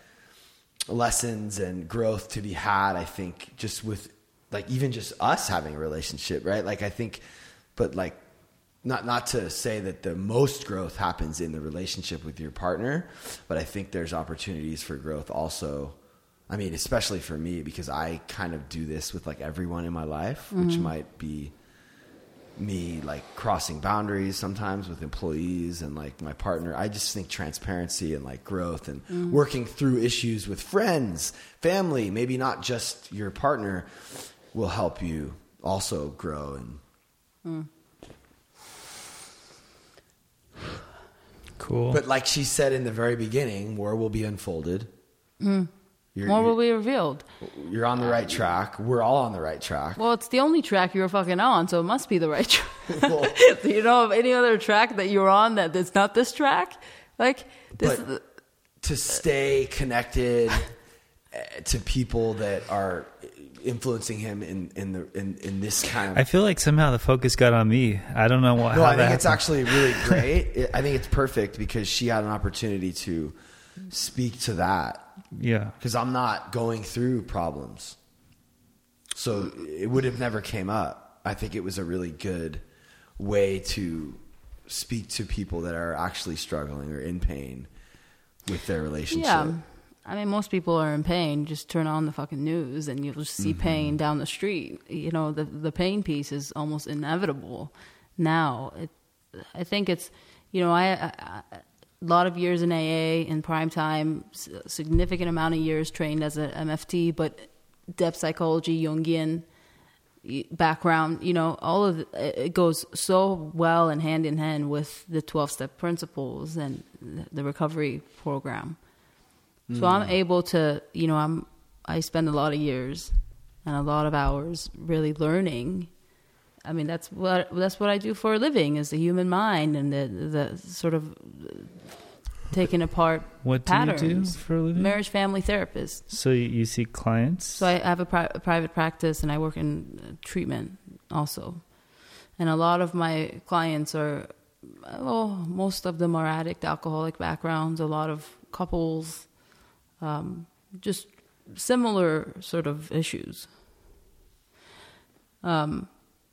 lessons and growth to be had. I think just with like even just us having a relationship, right? Like I think, but like not not to say that the most growth happens in the relationship with your partner, but I think there's opportunities for growth also. I mean, especially for me because I kind of do this with like everyone in my life, which mm-hmm. might be me like crossing boundaries sometimes with employees and like my partner. I just think transparency and like growth and mm. working through issues with friends, family, maybe not just your partner will help you also grow and mm. Cool. But like she said in the very beginning, war will be unfolded. Mm. You're, More will be revealed. you're on the right track. We're all on the right track. Well, it's the only track you're fucking on, so it must be the right track. Well- Do you know of any other track that you're on that that is not this track? Like this. But to stay connected eh, to people that are influencing him in in the in, in this kind of I feel like somehow the focus got on me. I don't know what. No, I think that it's actually really great. I think it's perfect because she had an opportunity to speak to that yeah. because I'm not going through problems. So it would have never came up. I think it was a really good way to speak to people that are actually struggling or in pain with their relationship. Yeah. I mean, most people are in pain. Just turn on the fucking news and you'll just see mm-hmm. pain down the street. You know, the the pain piece is almost inevitable now. It, I think it's, you know, I, I, I a lot of years in AA in prime time, significant amount of years trained as a MFT, but depth psychology, Jungian background, you know, all of it, it goes so well and hand in hand with the 12 step principles and the- the recovery program. So I'm hmm. able to, you know, I'm I spend a lot of years and a lot of hours really learning. I mean, that's what that's what I do for a living is the human mind and the the sort of taking apart What do you do for a living? Marriage family therapist. So you, you see clients. So I have a, pri- a private practice and I work in treatment also. And a lot of my clients are, well, most of them are addict, alcoholic backgrounds, a lot of couples, um, just similar sort of issues. Um,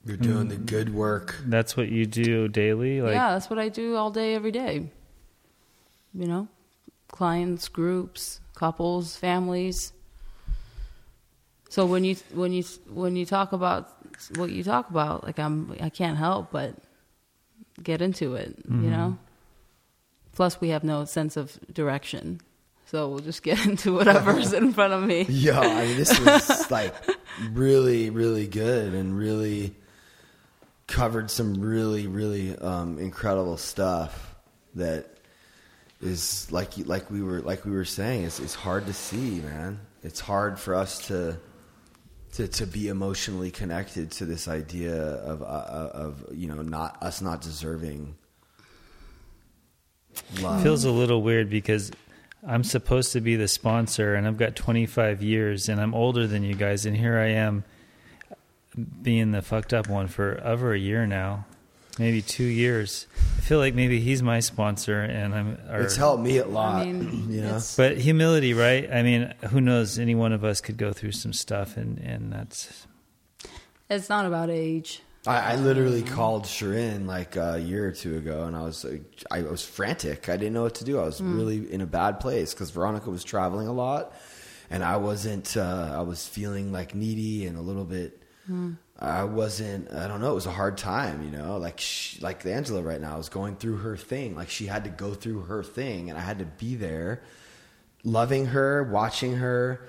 You're doing the mm. good work. That's what you do daily. Like yeah, that's what I do all day, every day. You know, clients, groups, couples, families. So when you when you when you talk about what you talk about, like I'm I can't help but get into it. You mm-hmm. know. Plus, we have no sense of direction, so we'll just get into whatever's in front of me. Yeah, I mean, this was like really, really good and really covered some really, really um, incredible stuff that is like like we were like we were saying. It's it's hard to see, man. It's hard for us to to to be emotionally connected to this idea of uh, of you know not us not deserving love. feels a little weird because I'm supposed to be the sponsor and I've got 25 years and I'm older than you guys and here I am being the fucked up one for over a year now. Maybe 2 years. I feel like maybe he's my sponsor and I'm or, it's helped me a lot. I mean, you know, But humility, right? I mean, who knows any one of us could go through some stuff and and that's It's not about age. I, I literally called Shirin like a year or two ago, and I was like, I was frantic. I didn't know what to do. I was really in a bad place because Veronica was traveling a lot, and I wasn't. Uh, I was feeling like needy and a little bit. I wasn't. I don't know. It was a hard time, you know. Like she, like Angela right now is going through her thing. Like she had to go through her thing, and I had to be there, loving her, watching her,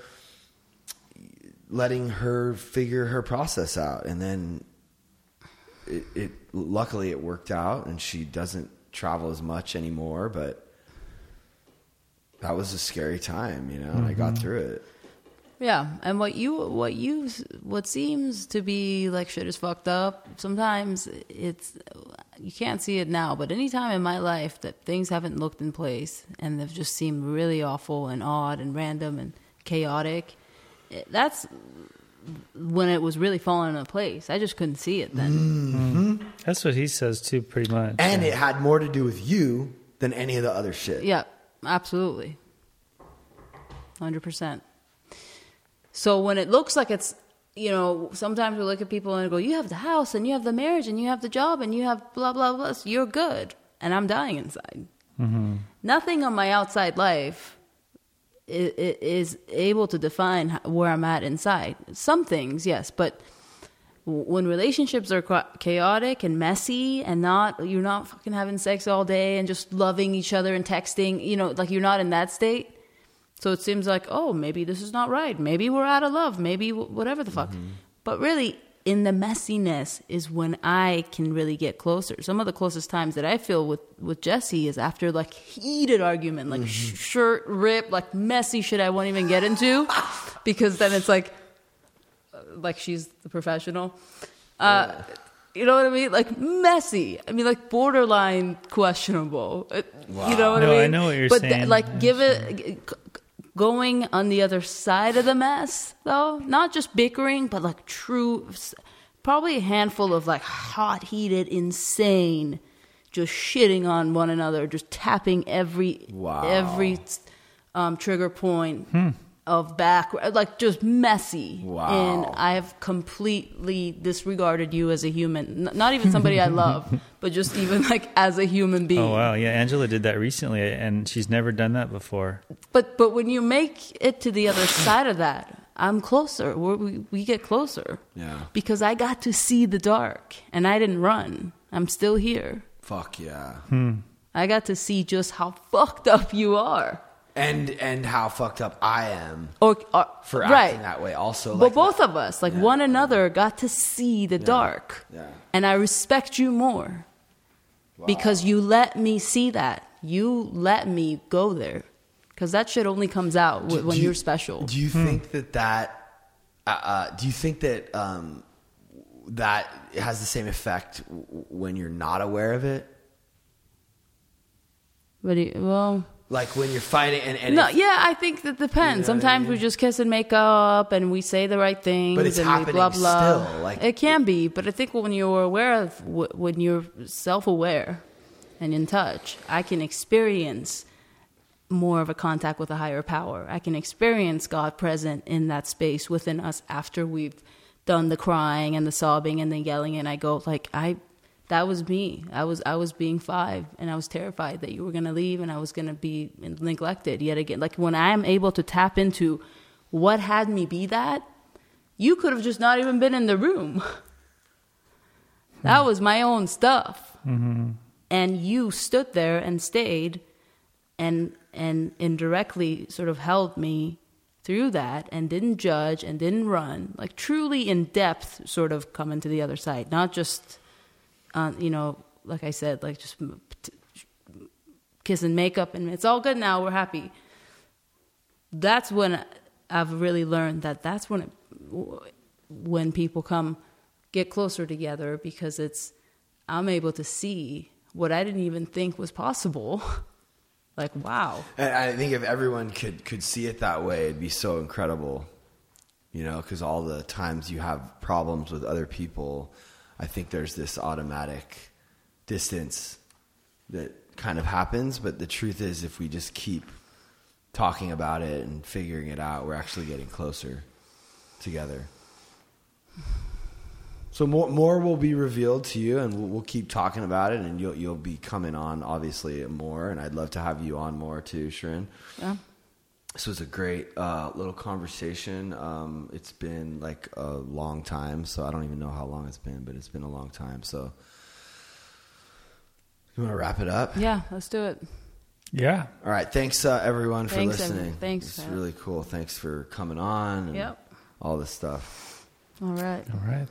letting her figure her process out, and then it, it luckily it worked out and she doesn't travel as much anymore but that was a scary time you know and i got mm-hmm. through it Yeah, and what you what you what seems to be like shit is fucked up. Sometimes it's you can't see it now, but any time in my life that things haven't looked in place and they've just seemed really awful and odd and random and chaotic, it- that's when it was really falling into place. I just couldn't see it then. Mm-hmm. Mm-hmm. that's what he says too pretty much. and it had more to do with you than any of the other shit Yeah, absolutely. 100%. So when it looks like it's, you know, sometimes we look at people and go, you have the house and you have the marriage and you have the job and you have blah, blah, blah. So you're good. And I'm dying inside. Mm-hmm. Nothing on my outside life is able to define where I'm at inside. Some things, yes, but when relationships are chaotic and messy and not you're not fucking having sex all day and just loving each other and texting, you know, like you're not in that state. So it seems like, oh, maybe this is not right. Maybe we're out of love. Maybe w- whatever the fuck. But really, in the messiness is when I can really get closer. Some of the closest times that I feel with with Jesse is after like heated argument, like sh- shirt rip, like messy shit I won't even get into, because then it's like, uh, like she's the professional. Uh, You know what I mean? Like messy. I mean, like borderline questionable. Uh, You know what No, I I mean? know what you're but th- saying. like, give it g- going on the other side of the mess, though. Not just bickering, but like true. Probably a handful of like hot, heated, insane, just shitting on one another, just tapping every Wow. every um, trigger point of back, like just messy. Wow. And I have completely disregarded you as a human. N- not even somebody I love, but just even like as a human being. Oh wow, yeah, Angela did that recently, and she's never done that before. But but when you make it to the other side of that, I'm closer. We're, we we get closer. Yeah. Because I got to see the dark, and I didn't run. I'm still here. fuck yeah Hmm. I got to see just how fucked up you are. And and how fucked up i am Or, or for right. acting that way also but like both of us, like Yeah. one another, got to see the dark. Yeah. And I respect you more because you let me see that. You let me go there. Because that shit only comes out w- when Do you- you're special. Do you think that that? Uh, uh, do you think that um, that has the same effect when you're not aware of it? But he, well, Like when you're fighting and, and no, if- yeah, I think that depends. You know I Sometimes we just kiss and make up, and we say the right things, But it's and we happening blah blah. still, like- it can be, but I think when you're aware of, when you're self-aware and in touch, I can experience more of a contact with a higher power. I can experience God present in that space within us after we've done the crying and the sobbing and the yelling, and I go like I. That was me. I was I was being five, and I was terrified that you were gonna leave, and I was gonna be neglected yet again. Like when I am able to tap into what had me be that, you could have just not even been in the room. That was my own stuff, mm-hmm. and you stood there and stayed, and and indirectly sort of held me through that, and didn't judge and didn't run, like truly in depth, sort of coming to the other side, not just uh, you know, like I said, like just kiss and makeup, and it's all good now. We're happy. That's when I've really learned that that's when it, when people come get closer together because it's I'm able to see what I didn't even think was possible. like wow. And I think if everyone could could see it that way, it'd be so incredible. You know, because all the times you have problems with other people, I think there's this automatic distance that kind of happens. But the truth is, if we just keep talking about it and figuring it out, we're actually getting closer together. So more more will be revealed to you, and we'll, we'll keep talking about it, and you'll you'll be coming on obviously more, and I'd love to have you on more too, Shirin. Yeah. This was a great uh, little conversation. Um, it's been like a long time, so I don't even know how long it's been, but it's been a long time. So, you want to wrap it up? Yeah, let's do it. Yeah. All right. Thanks, uh, everyone, for Thanks, listening. everyone. Thanks, It's Pat. really cool. Thanks for coming on. And Yep. All this stuff. All right. All right.